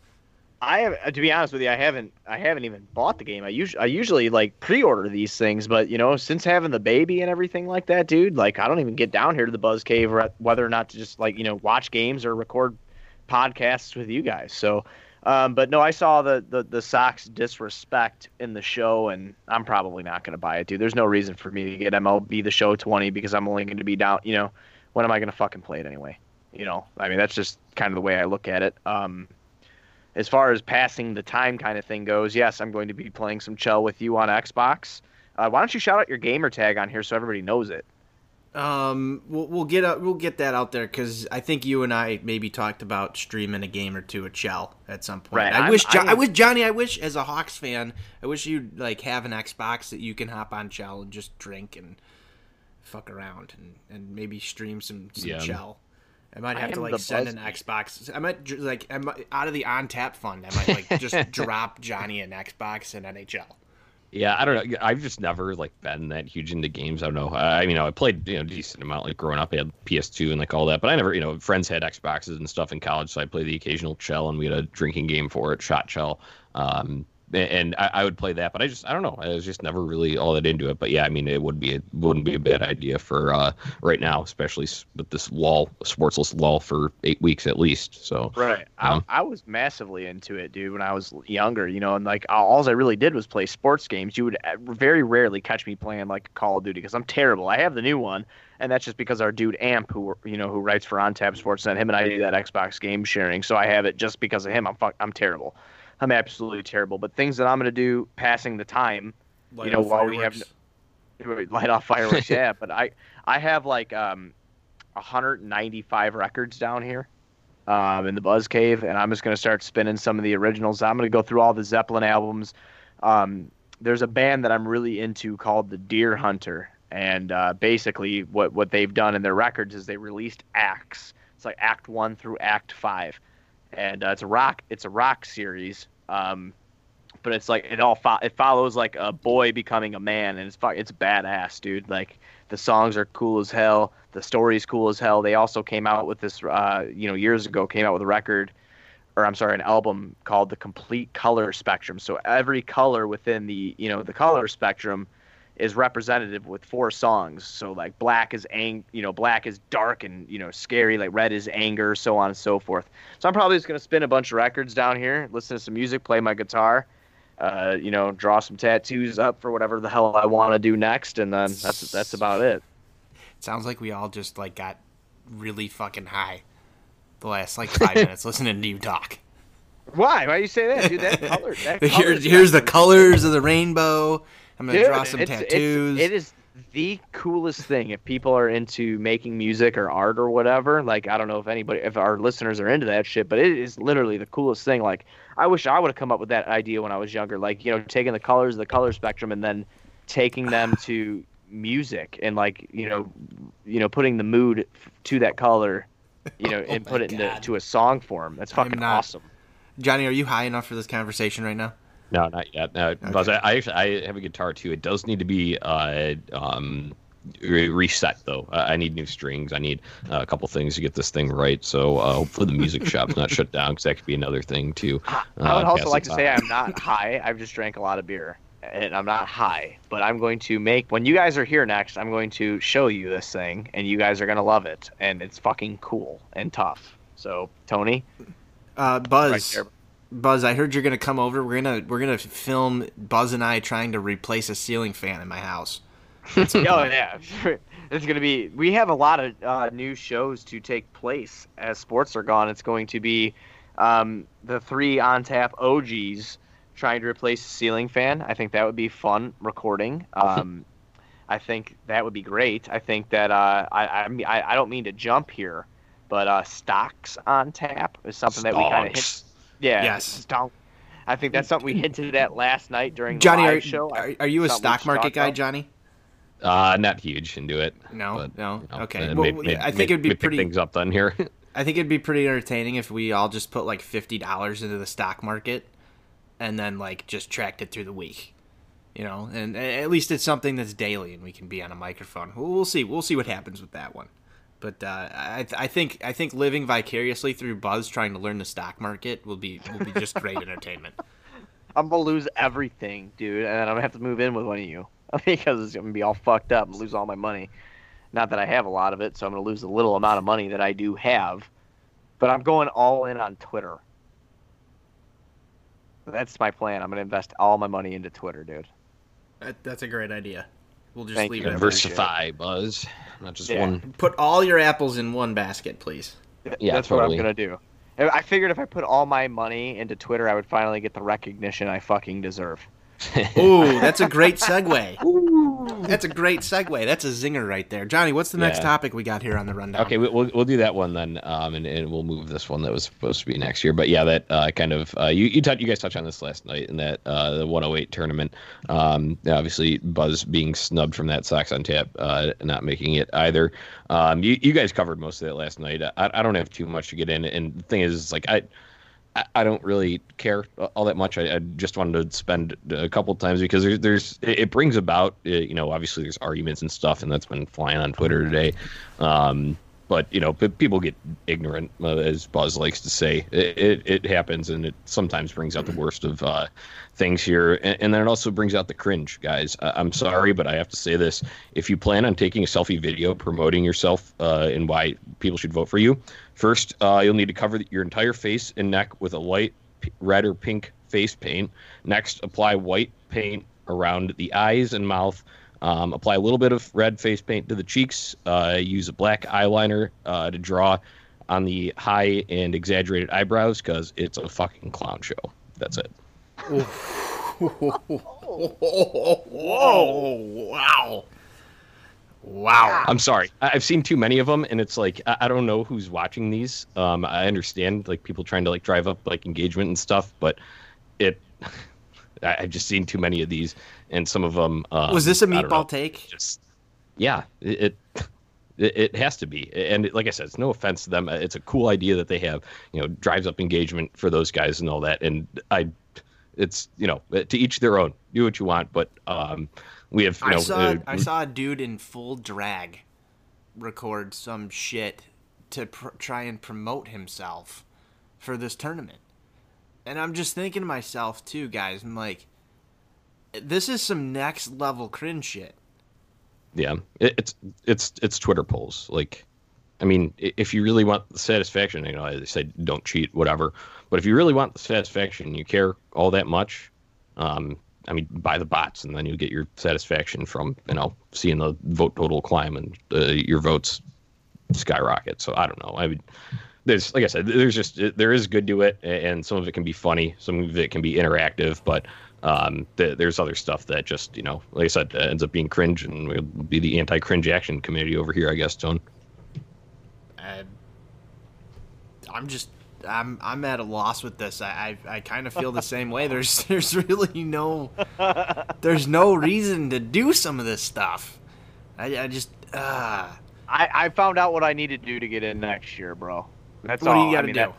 Speaker 1: I have to be honest with you, I haven't I haven't even bought the game. I usually I usually like pre-order these things, but you know, since having the baby and everything like that, dude, like I don't even get down here to the Buzz Cave whether or not to just like you know watch games or record podcasts with you guys. So um, but no, I saw the, the the Sox disrespect in the show, and I'm probably not going to buy it, dude. There's no reason for me to get MLB the Show 20 because I'm only going to be down. You know, when am I going to fucking play it anyway? You know, I mean that's just kind of the way I look at it. Um, as far as passing the time kind of thing goes, yes, I'm going to be playing some Chel with you on Xbox. Uh, why don't you shout out your gamer tag on here so everybody knows it?
Speaker 3: Um, we'll, we'll get a, we'll get that out there because I think you and I maybe talked about streaming a game or two at Chel at some point. Right. I I'm, wish jo- I, I wish Johnny. I wish as a Hawks fan, I wish you'd like have an Xbox that you can hop on Chel and just drink and fuck around and, and maybe stream some some yeah. Chel. I might
Speaker 1: I
Speaker 3: have to like send an Xbox. I might ju- like I might, out of the on tap fund. I might like just drop Johnny an Xbox and NHL.
Speaker 2: Yeah, I don't know. I've just never like been that huge into games. I don't know. I, I mean, I played you know decent amount like growing up. I had PS2 and like all that, but I never you know friends had Xboxes and stuff in college, so I played the occasional Chel, and we had a drinking game for it, Shot Chel. Um, and I, I would play that, but I just I don't know. I was just never really all that into it. But yeah, I mean, it would be it wouldn't be a bad idea for uh, right now, especially with this lull, sportsless lull for eight weeks at least. So
Speaker 1: Right.
Speaker 2: Um,
Speaker 1: I, I was massively into it, dude, when I was younger, you know, and like all I really did was play sports games. You would uh, very rarely catch me playing like Call of Duty because I'm terrible. I have the new one, and that's just because our dude Amp, who you know, who writes for OnTap Sports, and him and I do that Xbox game sharing. So I have it just because of him. I'm fuck, I'm terrible. I'm absolutely terrible. But things that I'm gonna do, passing the time,
Speaker 3: Light
Speaker 1: know,
Speaker 3: up
Speaker 1: while we have light off fireworks yeah but i i have like um 195 records down here um in the buzz cave and i'm just going to start spinning some of the originals. I'm going to go through all the zeppelin albums. Um there's a band that i'm really into called the Dear Hunter and uh, basically what what they've done in their records is they released acts. It's like act one through act five and uh, it's a rock it's a rock series um but it's like it all fo- it follows like a boy becoming a man, and it's it's badass, dude. Like the songs are cool as hell, the story's cool as hell. They also came out with this, uh, you know, years ago came out with a record, or I'm sorry, an album called the Complete Color Spectrum. So every color within the you know the color spectrum is representative with four songs. So like black is ang, you know, black is dark and you know scary. Like red is anger, so on and so forth. So I'm probably just gonna spin a bunch of records down here, listen to some music, play my guitar uh, you know, draw some tattoos up for whatever the hell I want to do next, and then that's that's about it.
Speaker 3: Sounds like we all just like got really fucking high the last like five minutes listening to you talk.
Speaker 1: Why? Why you say that, dude? That color. That color
Speaker 3: Here's, here's the colors of the rainbow. I'm gonna
Speaker 1: Dude,
Speaker 3: draw some
Speaker 1: it's- it's-
Speaker 3: tattoos.
Speaker 1: it is the coolest thing if people are into making music or art or whatever. Like I don't know if anybody, if our listeners are into that shit, but it is literally the coolest thing. Like I wish I would have come up with that idea when I was younger. Like you know, taking the colors of the color spectrum and then taking them to music and like you know, you know, putting the mood to that color. You know,
Speaker 3: Oh
Speaker 1: and put it into to a song form. That's fucking
Speaker 3: not-
Speaker 1: awesome.
Speaker 3: Johnny, are you high enough for this conversation right now?
Speaker 2: No, not yet. No, Buzz, I, I actually I have a guitar too. It does need to be uh, um, re- reset though. I I need new strings. I need uh, a couple things to get this thing right. So uh, hopefully the music shop's not shut down because that could be another thing too.
Speaker 1: I
Speaker 2: uh,
Speaker 1: would also like to say. I'm not high. I've just drank a lot of beer, and I'm not high. But I'm going to make when you guys are here next. I'm going to show you this thing, and you guys are gonna love it. And it's fucking cool and tough. So Tony,
Speaker 3: Uh,
Speaker 1: right
Speaker 3: Buzz,
Speaker 1: there.
Speaker 3: Buzz, I heard you're gonna come over. We're gonna we're gonna film Buzz and I trying to replace a ceiling fan in my house.
Speaker 1: oh yeah, it's gonna be. We have a lot of uh, new shows to take place as sports are gone. It's going to be um, the three on tap OGs trying to replace a ceiling fan. I think that would be fun recording. Um, I think that would be great. I think that uh, I, I mean, I I don't mean to jump here, but uh, stocks on tap is something that we kind of hit.
Speaker 2: Stonks.
Speaker 1: Yeah,
Speaker 3: Yes.
Speaker 1: stonk. I think that's something we hinted at last night during the
Speaker 3: Johnny,
Speaker 1: live
Speaker 3: are,
Speaker 1: show.
Speaker 3: are, are you a
Speaker 1: Something we
Speaker 3: stock market guy,
Speaker 1: about.
Speaker 3: Johnny?
Speaker 2: Uh, not huge into it.
Speaker 3: No,
Speaker 2: but,
Speaker 3: no.
Speaker 2: you know,
Speaker 3: okay.
Speaker 2: uh,
Speaker 3: Well,
Speaker 2: may- may-
Speaker 3: I think
Speaker 2: may-
Speaker 3: it'd be
Speaker 2: may pick
Speaker 3: pretty.
Speaker 2: things up done here.
Speaker 3: I think it'd be pretty entertaining if we all just put like fifty dollars into the stock market, and then like just tracked it through the week. You know, and a- at least it's something that's daily, and we can be on a microphone. We'll, we'll see. We'll see what happens with that one. But uh, I, I think I think living vicariously through Buzz trying to learn the stock market will be will be just great entertainment.
Speaker 1: I'm gonna lose everything, dude, and I'm gonna have to move in with one of you because it's gonna be all fucked up and lose all my money. Not that I have a lot of it, so I'm gonna lose the little amount of money that I do have. But I'm going all in on Twitter. That's my plan. I'm gonna invest all my money into Twitter, dude.
Speaker 3: That, that's a great idea. We'll just
Speaker 1: Thank
Speaker 3: leave
Speaker 1: you.
Speaker 3: it. at that.
Speaker 2: Diversify, Buzz. Not just
Speaker 1: Yeah.
Speaker 2: one.
Speaker 3: Put all your apples in one basket, please.
Speaker 2: Yeah,
Speaker 1: that's what I'm gonna do. I I figured if I put all my money into Twitter, I would finally get the recognition I fucking deserve.
Speaker 3: Ooh, that's a great segue. That's a great segue. That's a zinger right there, Johnny. What's the next
Speaker 2: Yeah.
Speaker 3: topic we got here on the rundown?
Speaker 2: Okay, we- we'll we'll do that one then, um, and, and we'll move this one that was supposed to be next year. But yeah, that uh, kind of uh, you you, touch, you guys touched on this last night in that uh, the 108 tournament. Um, obviously, Buzz being snubbed from that Sox on Tap, uh, not making it either. Um, you you guys covered most of that last night. I, I don't have too much to get in, and the thing is, like I. I- don't really care all that much. I, I just wanted to spend a couple times because there's, there's it brings about, you know, obviously there's arguments and stuff, and that's been flying on Twitter today. Um, but you know, p- people get ignorant, uh, as Buzz likes to say. It, it, it happens, and it sometimes brings out the worst of uh, things here, and, and then it also brings out the cringe, guys. I, I'm sorry, but I have to say this: if you plan on taking a selfie video promoting yourself uh, and why people should vote for you, first uh, you'll need to cover your entire face and neck with a light red or pink face paint. Next, apply white paint around the eyes and mouth. Um, apply a little bit of red face paint to the cheeks. Uh, use a black eyeliner uh, to draw on the high and exaggerated eyebrows because it's a fucking clown show. That's it.
Speaker 3: Whoa! Wow! Wow!
Speaker 2: I'm sorry. I've seen too many of them, and it's like I, I don't know who's watching these. Um, I understand like people trying to like drive up like engagement and stuff, but it. I, I've just seen too many of these, and some of them. Um,
Speaker 3: Was this a meatball take?
Speaker 2: just yeah it, it it has to be and like i said it's no offense to them it's a cool idea that they have you know drives up engagement for those guys and all that and i it's you know to each their own do what you want but um we have
Speaker 3: I
Speaker 2: know
Speaker 3: saw
Speaker 2: uh,
Speaker 3: I saw a dude in full drag record some shit to pr- try and promote himself for this tournament. And I'm just thinking to myself too, guys, I'm like this is some next level cringe shit.
Speaker 2: yeah. It, it's it's it's twitter polls. Like i mean if you really want the satisfaction you know they say don't cheat whatever. But if you really want the satisfaction you care all that much um i mean buy the bots and then you get your satisfaction from you know seeing the vote total climb and uh, your votes skyrocket. So i don't know. I mean there's like i said there's just there is good to it and some of it can be funny some of it can be interactive but um, th- there's other stuff that just you know, like I said, uh, ends up being cringe, and we'll be the anti-cringe action community over here, I guess, Tone.
Speaker 3: I, I'm just I'm I'm at a loss with this. I I, I kind of feel the same way. There's there's really no there's no reason to do some of this stuff. I, I just uh,
Speaker 1: I, I found out what I need to do to get in next year, bro. That's
Speaker 3: what do
Speaker 1: all.
Speaker 3: you got to
Speaker 1: I mean,
Speaker 3: do?
Speaker 1: that-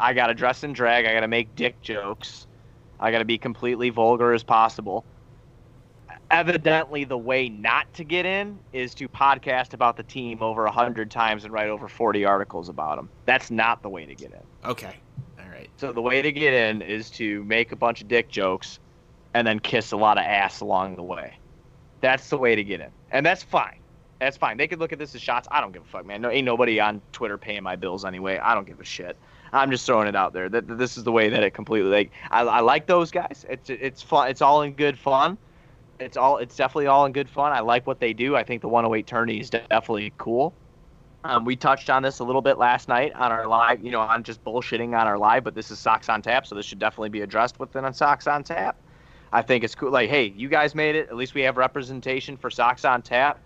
Speaker 1: I gotta dress in drag. I gotta make dick jokes. I gotta be completely vulgar as possible. Evidently, the way not to get in is to podcast about the team over a hundred times and write over forty articles about them. That's not the way to get in.
Speaker 3: Okay. All right.
Speaker 1: So the way to get in is to make a bunch of dick jokes, and then kiss a lot of ass along the way. That's the way to get in, and that's fine. That's fine. They could look at this as shots. I don't give a fuck, man. No, ain't nobody on Twitter paying my bills anyway. I don't give a shit. I'm just throwing it out there. That that this is the way that it completely. Like I, I like those guys. It's it's fun. It's all in good fun. It's all. It's definitely all in good fun. I like what they do. I think the 108 tourney is definitely cool. Um, we touched on this a little bit last night on our live, you know, on just bullshitting on our live, but this is Sox on Tap, so this should definitely be addressed within on Sox on Tap. I think it's cool. Like, hey, you guys made it. At least we have representation for Sox on Tap.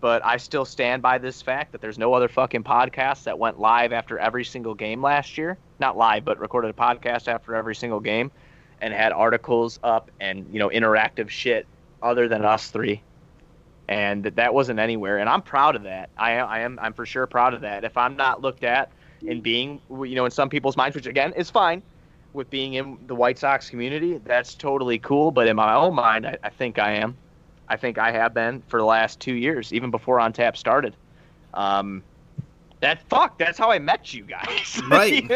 Speaker 1: But I still stand by this fact that there's no other fucking podcast that went live after every single game last year. Not live, but recorded a podcast after every single game and had articles up and, you know, interactive shit other than us three. And that wasn't anywhere. And i'm proud of that. I i am i'm for sure proud of that. If i'm not looked at in being you know in some people's minds which again is fine with being in the white sox community that's totally cool. But in my own mind i, I think i am i think i have been for the last two years even before on tap started um that fuck that's how i met you guys
Speaker 3: Right.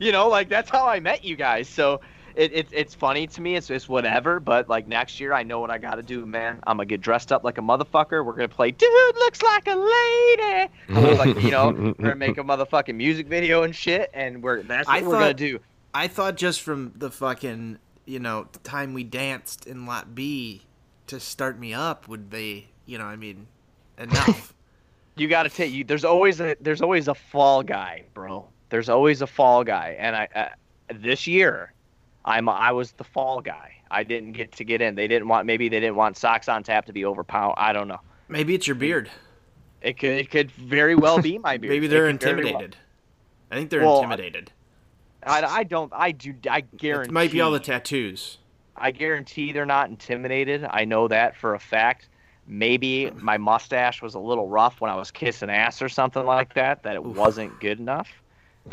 Speaker 1: you know like that's how i met you guys so it, it, it's funny to me. It's just whatever. But like next year, I know what I got to do, man. I'm gonna get dressed up like a motherfucker. We're gonna play "Dude Looks Like a Lady." Like you know, we're gonna make a motherfucking music video and shit, and we're that's what
Speaker 3: I
Speaker 1: we're gonna do.
Speaker 3: I thought just from the fucking you know the time we danced in Lot B to start me up would be you know I mean enough.
Speaker 1: You got to take you. There's always a there's always a fall guy, bro. There's always a fall guy, and I uh, this year, I'm I was the fall guy. I didn't get to get in. They didn't want maybe they didn't want Sox on Tap to be overpowered. I don't know.
Speaker 3: Maybe it's your beard.
Speaker 1: It could it could very well be my beard.
Speaker 3: Maybe they're
Speaker 1: very well-
Speaker 3: intimidated. I think they're
Speaker 1: Well,
Speaker 3: intimidated.
Speaker 1: I, I don't. I do. I guarantee.
Speaker 3: It might be all the tattoos.
Speaker 1: I guarantee they're not intimidated. I know that for a fact. Maybe my mustache was a little rough when I was kissing ass or something like that. That it wasn't good enough.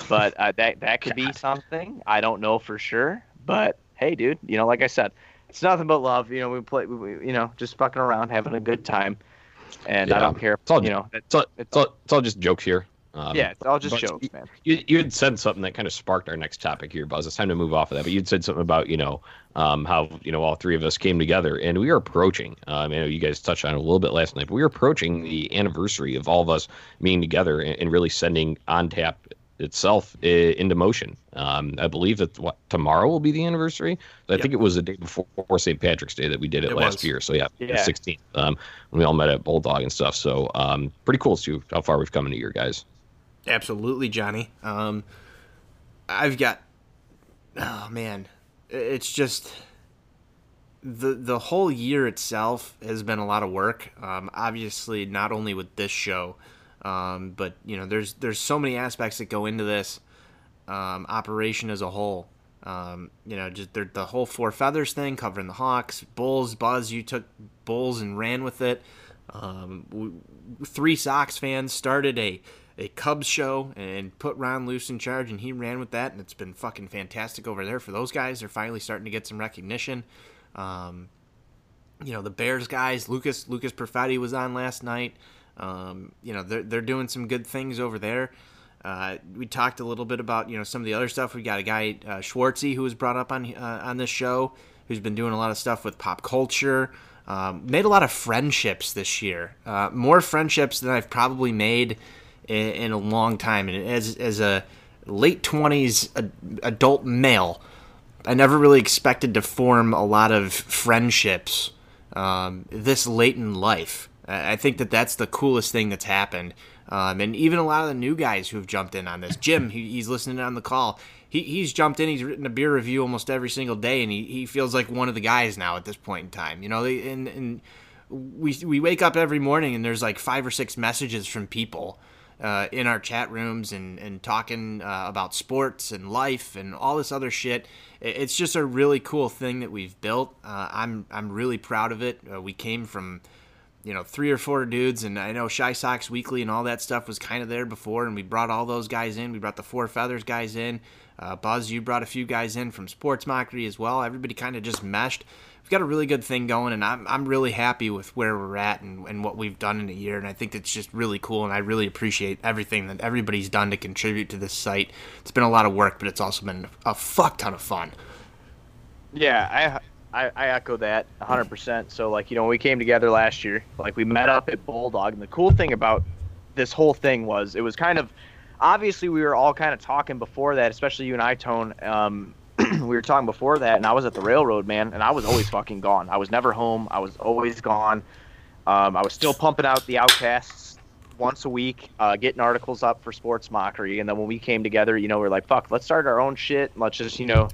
Speaker 1: But uh, that that could be something. I don't know for sure. But hey, dude, you know, like I said, it's nothing but love. You know, we play. We, you know, just fucking around, having a good time. And I don't care.
Speaker 2: It's all-
Speaker 1: you know,
Speaker 2: It's all, it's all, it's all just jokes here. Um,
Speaker 1: yeah, it's all just jokes, man.
Speaker 2: You, you had said something that kind of sparked our next topic here, Buzz. It's time to move off of that. But you'd said something about, you know, um, how, you know, all three of us came together and we are approaching, um, I know you guys touched on it a little bit last night, but we are approaching the anniversary of all of us being together and, and really sending On Tap itself i- into motion. Um, I believe that what tomorrow will be the anniversary. I
Speaker 3: Yep.
Speaker 2: think it was the day before St. Patrick's Day that we did it,
Speaker 3: It
Speaker 2: last
Speaker 3: was.
Speaker 2: year. So yeah,
Speaker 1: Yeah.
Speaker 2: the 16th, um, when we all met at Bulldog and stuff. So um, pretty cool too how far we've come in a year, guys.
Speaker 3: Absolutely, Johnny. Um, I've got. Oh man, it's just the the whole year itself has been a lot of work. Um, obviously, not only with this show, um, but you know, there's there's so many aspects that go into this um, operation as a whole. Um, you know, just the, whole four feathers thing, covering the Hawks, Bulls. Buzz, you took Bulls and ran with it. Um, we, three Sox fans started a a Cubs show and put Ron Luce in charge, and he ran with that, and it's been fucking fantastic over there for those guys. They're finally starting to get some recognition. Um, you know, the Bears guys, Lucas Lucas Perfetti was on last night. Um, you know, they're they're doing some good things over there. Uh, we talked a little bit about you know some of the other stuff. We got a guy uh, Schwartzy who was brought up on uh, on this show, who's been doing a lot of stuff with pop culture. Um, made a lot of friendships this year, uh, more friendships than I've probably made in, in a long time. And as as a late twenties adult male, I never really expected to form a lot of friendships um, this late in life. I think that that's the coolest thing that's happened. Um, and even a lot of the new guys who have jumped in on this. Jim, he, he's listening on the call. He, he's jumped in. He's written a beer review almost every single day, and he, he feels like one of the guys now at this point in time. You know, and, and we, we wake up every morning and there's like five or six messages from people uh, in our chat rooms and, and talking uh, about sports and life and all this other shit. It's just a really cool thing that we've built. Uh, I'm I'm really proud of it. Uh, we came from you know three or four dudes, and I know Chi Sox Weekly and all that stuff was kind of there before, and we brought all those guys in. We brought the Four Feathers guys in. Uh, Buzz, you brought a few guys in from Sports Mockery as well. Everybody kind of just meshed. Got a really good thing going, and I'm, I'm really happy with where we're at and, and what we've done in a year. And I think it's just really cool, and I really appreciate everything that everybody's done to contribute to this site. It's been a lot of work, but it's also been a fuck ton of fun.
Speaker 1: Yeah, I, I I echo that 100%. So like, you know, we came together last year, like we met up at Bulldog, and the cool thing about this whole thing was it was kind of obviously we were all kind of talking before that, especially you and I, Tone. Um, we were talking before that, and I was at the railroad, man, and I was always fucking gone. I was never home. I was always gone. Um, I was still pumping out the Outcasts once a week, uh, getting articles up for Sports Mockery, and then when we came together, you know, we are like, fuck, let's start our own shit. Let's just, you know,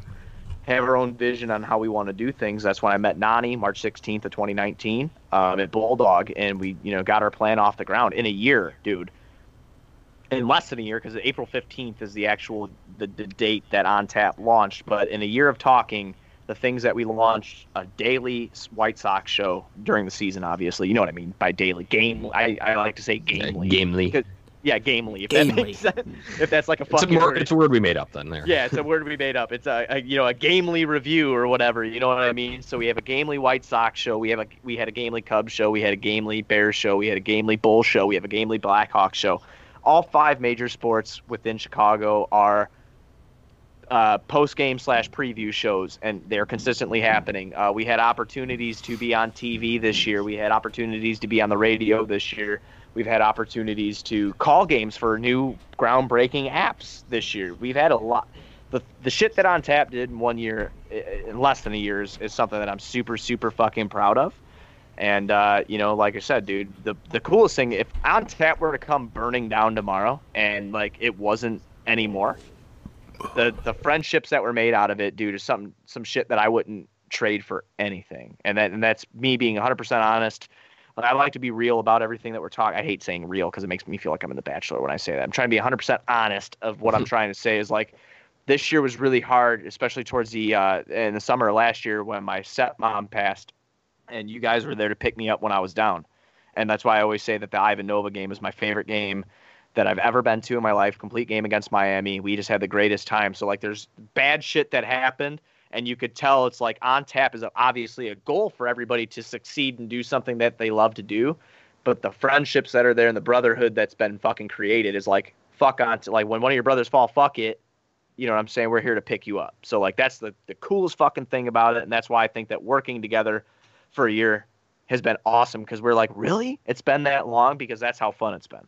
Speaker 1: have our own vision on how we want to do things. That's when I met Nani, March 16th of 2019, um, at Bulldog, and we, you know, got our plan off the ground in a year, dude. In less than a year, because April 15th is the actual the, the date that On Tap launched. But in a year of talking, the things that we launched a daily White Sox show during the season, obviously, you know what I mean by daily game. I, I like to say gamely.
Speaker 2: Gamely.
Speaker 1: Because- yeah, gamely. If
Speaker 3: Gamely.
Speaker 1: that makes sense. If that's like a
Speaker 2: It's a,
Speaker 1: fucking
Speaker 2: word, it's a word we made up then there.
Speaker 1: Yeah, it's a word we made up. It's a, a you know a gamely review or whatever. You know what I mean? So we have a gamely White Sox show. We have a we had a gamely Cubs show. We had a gamely Bears show. We had a gamely Bull show. We have a gamely Blackhawks show. All five major sports within Chicago are uh, post game slash preview shows, and they're consistently happening. Uh, we had opportunities to be on TV this year. We had opportunities to be on the radio this year. We've had opportunities to call games for new groundbreaking apps this year. We've had a lot. The, the shit that On Tap did in one year, in less than a year, is, is something that I'm super, super fucking proud of. And, uh, you know, like I said, dude, the, the coolest thing, if On Tap were to come burning down tomorrow and, like, it wasn't anymore, the the friendships that were made out of it, dude, is some some shit that I wouldn't trade for anything. And that and that's me being 100% honest. I like to be real about everything that we're talking. I hate saying real because it makes me feel like I'm in The Bachelor when I say that. I'm trying to be 100% honest of what I'm trying to say. Is like this year was really hard, especially towards the uh, in the summer of last year when my stepmom passed, and you guys were there to pick me up when I was down. And that's why I always say that the Ivan Nova game is my favorite game that I've ever been to in my life. Complete game against Miami. We just had the greatest time. So like, there's bad shit that happened, and you could tell it's like on tap is obviously a goal for everybody to succeed and do something that they love to do. But the friendships that are there and the brotherhood that's been fucking created is like fuck on to like when one of your brothers fall, fuck it. You know what I'm saying? We're here to pick you up. So like that's the the coolest fucking thing about it, and that's why I think that working together for a year has been awesome because we're like, really? It's been that long because that's how fun it's been.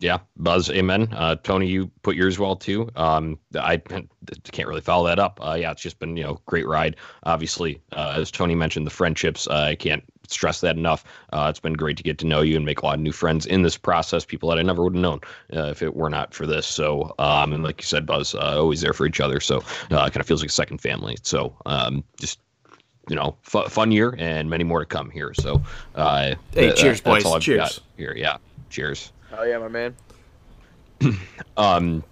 Speaker 2: Yeah, Buzz, amen. Uh, Tony, you put yours well too. Um, I can't really follow that up. Uh, yeah, it's just been you know great ride. Obviously, uh, as Tony mentioned, the friendships. Uh, I can't stress that enough. Uh, it's been great to get to know you and make a lot of new friends in this process. People that I never would have known uh, if it were not for this. So, um, and like you said, Buzz, always there for each other. So, it kind of feels like a second family. So, um, just you know, f- fun year and many more to come here. So, uh,
Speaker 3: hey, cheers, boys. cheers.
Speaker 2: here. Yeah. Cheers.
Speaker 1: Oh yeah, my man.
Speaker 2: um,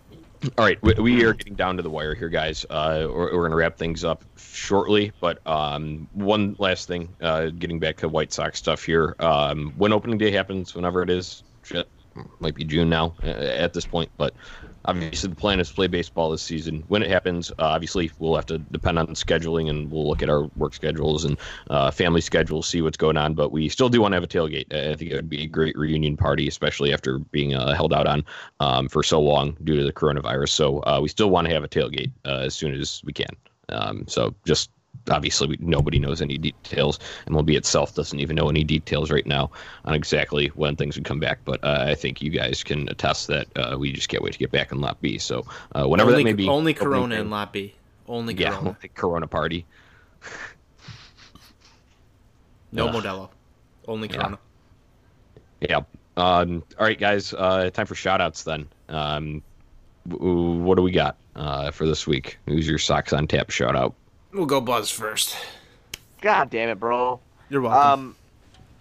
Speaker 2: all right, we, we, are getting down to the wire here, guys. Uh, we're, we're going to wrap things up shortly, but um, one last thing, uh, getting back to White Sox stuff here. Um, when opening day happens, whenever it is, shit, might be June now uh, at this point, but obviously the plan is to play baseball this season. When it happens, uh, obviously we'll have to depend on scheduling and we'll look at our work schedules and uh, family schedules, see what's going on. But we still do want to have a tailgate. I think it would be a great reunion party, especially after being uh, held out on um, for so long due to the coronavirus. So uh, we still want to have a tailgate uh, as soon as we can. Um, so just obviously we, nobody knows any details, and MLB itself doesn't even know any details right now on exactly when things would come back. But uh, I think you guys can attest that uh, we just can't wait to get back in Lot B. So uh, whenever
Speaker 3: only,
Speaker 2: that may be,
Speaker 3: only Corona in Lot B. Only Corona.
Speaker 2: Only Corona party.
Speaker 3: no Modelo. Only Corona.
Speaker 2: Yeah. yeah. Um, all right, guys. Uh, time for shoutouts then. Um, what do we got uh, for this week? Who's your Sox on Tap shout out?
Speaker 3: We'll go Buzz first.
Speaker 1: God damn it, bro.
Speaker 3: You're welcome. Um,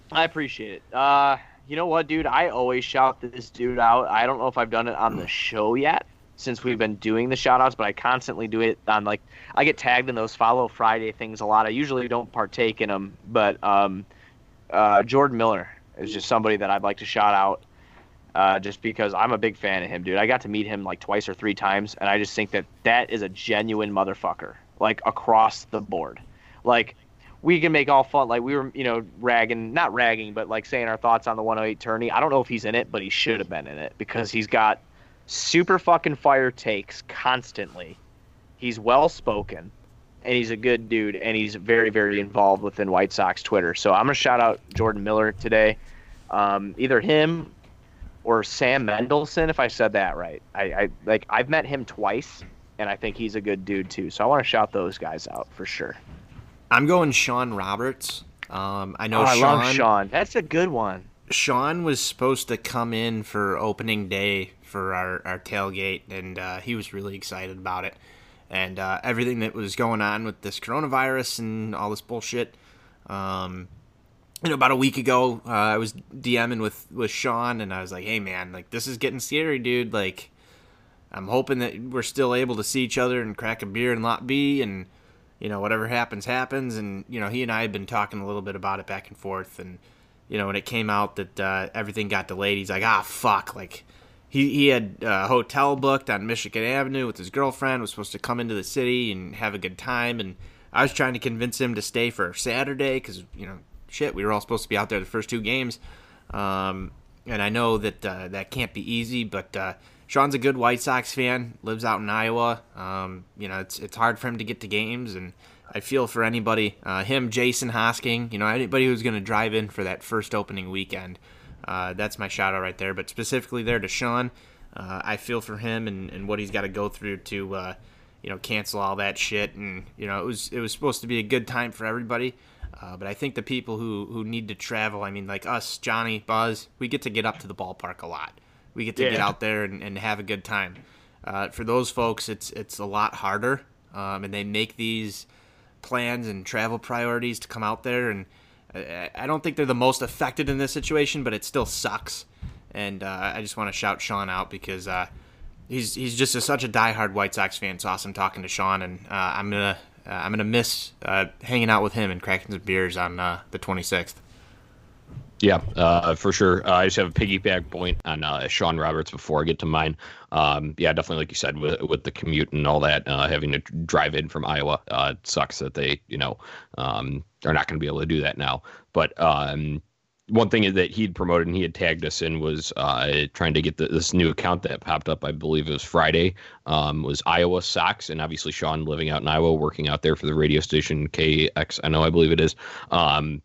Speaker 1: I appreciate it. Uh, you know what, dude? I always shout this dude out. I don't know if I've done it on the show yet since we've been doing the shout outs, but I constantly do it on like I get tagged in those follow Friday things a lot. I usually don't partake in them, but um, uh, Jordan Miller is just somebody that I'd like to shout out. Uh, just because I'm a big fan of him, dude. I got to meet him like twice or three times, and I just think that that is a genuine motherfucker like across the board. Like we can make all fun. Like we were, you know, ragging, not ragging, but like saying our thoughts on the 108 tourney. I don't know if he's in it, but he should have been in it because he's got super fucking fire takes constantly. He's well spoken, and he's a good dude, and he's very, very involved within White Sox Twitter. So I'm gonna shout out Jordan Miller today. Um, either him or Sam Mendelson, if I said that right. I, I like I've met him twice and I think he's a good dude too. So I want to shout those guys out for sure.
Speaker 3: I'm going Sean Roberts. Um, I know
Speaker 1: oh,
Speaker 3: I
Speaker 1: Sean, love Sean. That's a good one.
Speaker 3: Sean was supposed to come in for opening day for our, our tailgate, and uh, he was really excited about it. And uh, everything that was going on with this coronavirus and all this bullshit. Um, you know, about a week ago, uh, I was DMing with, with Sean, and I was like, hey, man, like, this is getting scary, dude. Like, I'm hoping that we're still able to see each other and crack a beer in Lot B, and you know whatever happens happens. And you know he and I had been talking a little bit about it back and forth, and you know when it came out that uh, everything got delayed, he's like, ah fuck, like he he had a hotel booked on Michigan Avenue with his girlfriend, was supposed to come into the city and have a good time, and I was trying to convince him to stay for Saturday because you know shit, we were all supposed to be out there the first two games. Um, and I know that uh, that can't be easy, but uh, Sean's a good White Sox fan, lives out in Iowa. Um, you know, it's it's hard for him to get to games, and I feel for anybody, uh, him, Jason Hosking, you know, anybody who's going to drive in for that first opening weekend. Uh, that's my shout out right there. But specifically there to Sean, uh, I feel for him and, and what he's got to go through to, uh, you know, cancel all that shit. And you know, it was it was supposed to be a good time for everybody. Uh, but I think the people who, who need to travel, I mean, like us, Johnny, Buzz, we get to get up to the ballpark a lot. We get to yeah. get out there and, and have a good time. uh, for those folks, it's it's a lot harder, um, and they make these plans and travel priorities to come out there. And I, I don't think they're the most affected in this situation, but it still sucks. And uh, I just want to shout Sean out because uh, he's he's just a, such a diehard White Sox fan. It's awesome talking to Sean, and uh, I'm gonna uh, I'm gonna miss uh, hanging out with him and cracking some beers on uh, the 26th.
Speaker 2: Yeah, uh, for sure. Uh, I just have a piggyback point on uh, Sean Roberts before I get to mine. Um, yeah, definitely, like you said, with, with the commute and all that, uh, having to drive in from Iowa, uh, it sucks that they, you know, um, are not going to be able to do that now. But um, one thing that he'd promoted and he had tagged us in was uh, trying to get the, this new account that popped up. I believe it was Friday. Um, was Iowa Sox, and obviously Sean living out in Iowa, working out there for the radio station KX. I know, I believe it is. Um,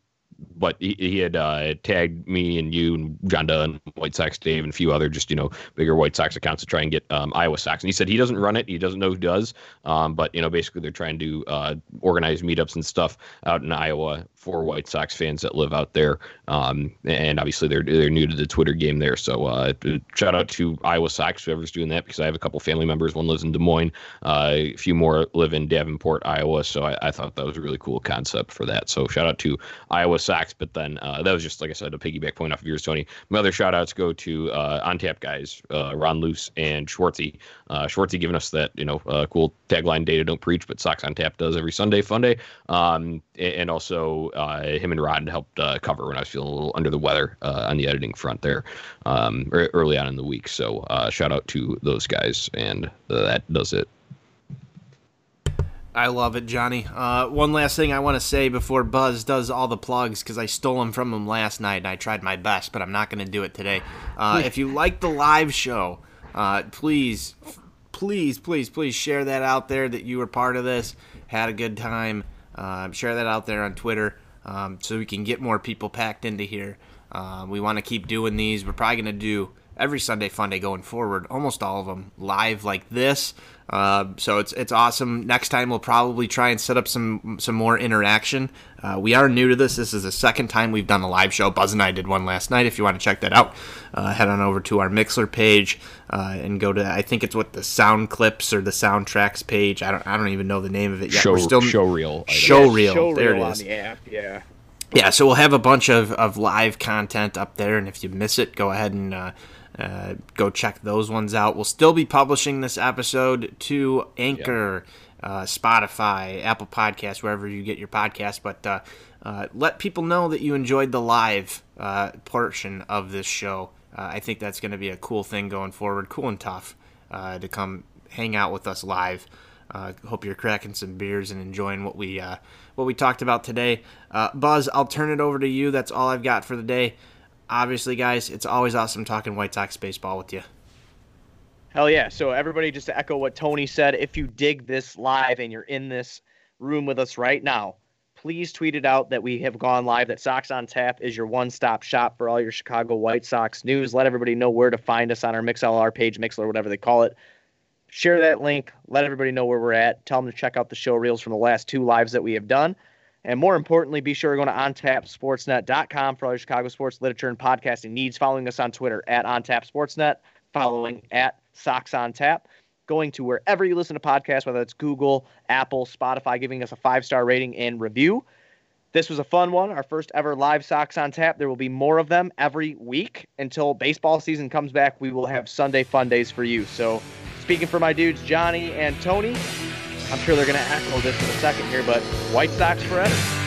Speaker 2: but he, he had uh, tagged me and you and John Dunn, White Sox Dave, and a few other just you know bigger White Sox accounts to try and get um, Iowa Sox. And he said he doesn't run it, he doesn't know who does, um, but you know basically they're trying to uh, organize meetups and stuff out in Iowa for White Sox fans that live out there. Um, and obviously they're they're new to the Twitter game there. So uh, shout out to Iowa Sox whoever's doing that because I have a couple family members. One lives in Des Moines, uh, a few more live in Davenport, Iowa. So I, I thought that was a really cool concept for that. So shout out to Iowa Sox. But then uh, that was just like I said, a piggyback point off of yours, Tony. My other shout outs go to uh, on tap guys, uh, Ron Luce and Schwartzy. Uh, Schwartzy giving us that you know cool tagline, "Data don't preach, but Sox on tap does every Sunday, fun day." Um, and also uh, him and Rod helped uh, cover when I was feeling a little under the weather uh, on the editing front there um, early on in the week. So uh, shout out to those guys, and that does it.
Speaker 3: I love it, Johnny. Uh, one last thing I want to say before Buzz does all the plugs because I stole them from him last night and I tried my best, but I'm not going to do it today. Uh, if you like the live show, uh, please, please, please, please share that out there that you were part of this, had a good time. Uh, share that out there on Twitter um, so we can get more people packed into here. Uh, we want to keep doing these. We're probably going to do every Sunday Funday going forward, almost all of them live like this. Uh, so it's it's awesome. Next time we'll probably try and set up some some more interaction. Uh, we are new to this. This is the second time we've done a live show. Buzz and I did one last night. If you want to check that out, uh, head on over to our Mixlr page uh, and go to I think it's what the sound clips or the soundtracks page. I don't I don't even know the name of it yet.
Speaker 2: Show,
Speaker 3: We're still
Speaker 2: show reel.
Speaker 3: Show
Speaker 1: Yeah,
Speaker 3: reel.
Speaker 1: show
Speaker 3: there
Speaker 1: reel
Speaker 3: it
Speaker 1: on the app, yeah.
Speaker 3: Yeah, so we'll have a bunch of, of live content up there, and if you miss it, go ahead and uh, go check those ones out. We'll still be publishing this episode to Anchor, uh, Spotify, Apple Podcasts, wherever you get your podcast. But uh, uh, let people know that you enjoyed the live uh, portion of this show. Uh, I think that's going to be a cool thing going forward, cool and tough uh, to come hang out with us live. Uh, hope you're cracking some beers and enjoying what we uh, what we talked about today. Uh, Buzz, I'll turn it over to you. That's all I've got for the day. Obviously, guys, it's always awesome talking White Sox baseball with you.
Speaker 1: Hell yeah. So everybody just to echo what Tony said, if you dig this live and you're in this room with us right now, please tweet it out that we have gone live, that Sox on Tap is your one-stop shop for all your Chicago White Sox news. Let everybody know where to find us on our MixLR page, Mixler, whatever they call it. Share that link. Let everybody know where we're at. Tell them to check out the show reels from the last two lives that we have done. And more importantly, be sure to go to ontapsportsnet.com for all your Chicago sports literature and podcasting needs. Following us on Twitter at ontapsportsnet, following at Sox on Tap, going to wherever you listen to podcasts, whether it's Google, Apple, Spotify, giving us a five star rating and review. This was a fun one, our first ever live Sox on Tap. There will be more of them every week until baseball season comes back. We will have Sunday fun days for you. So, speaking for my dudes, Johnny and Tony, I'm sure they're going to echo this in a second here, but White Sox forever.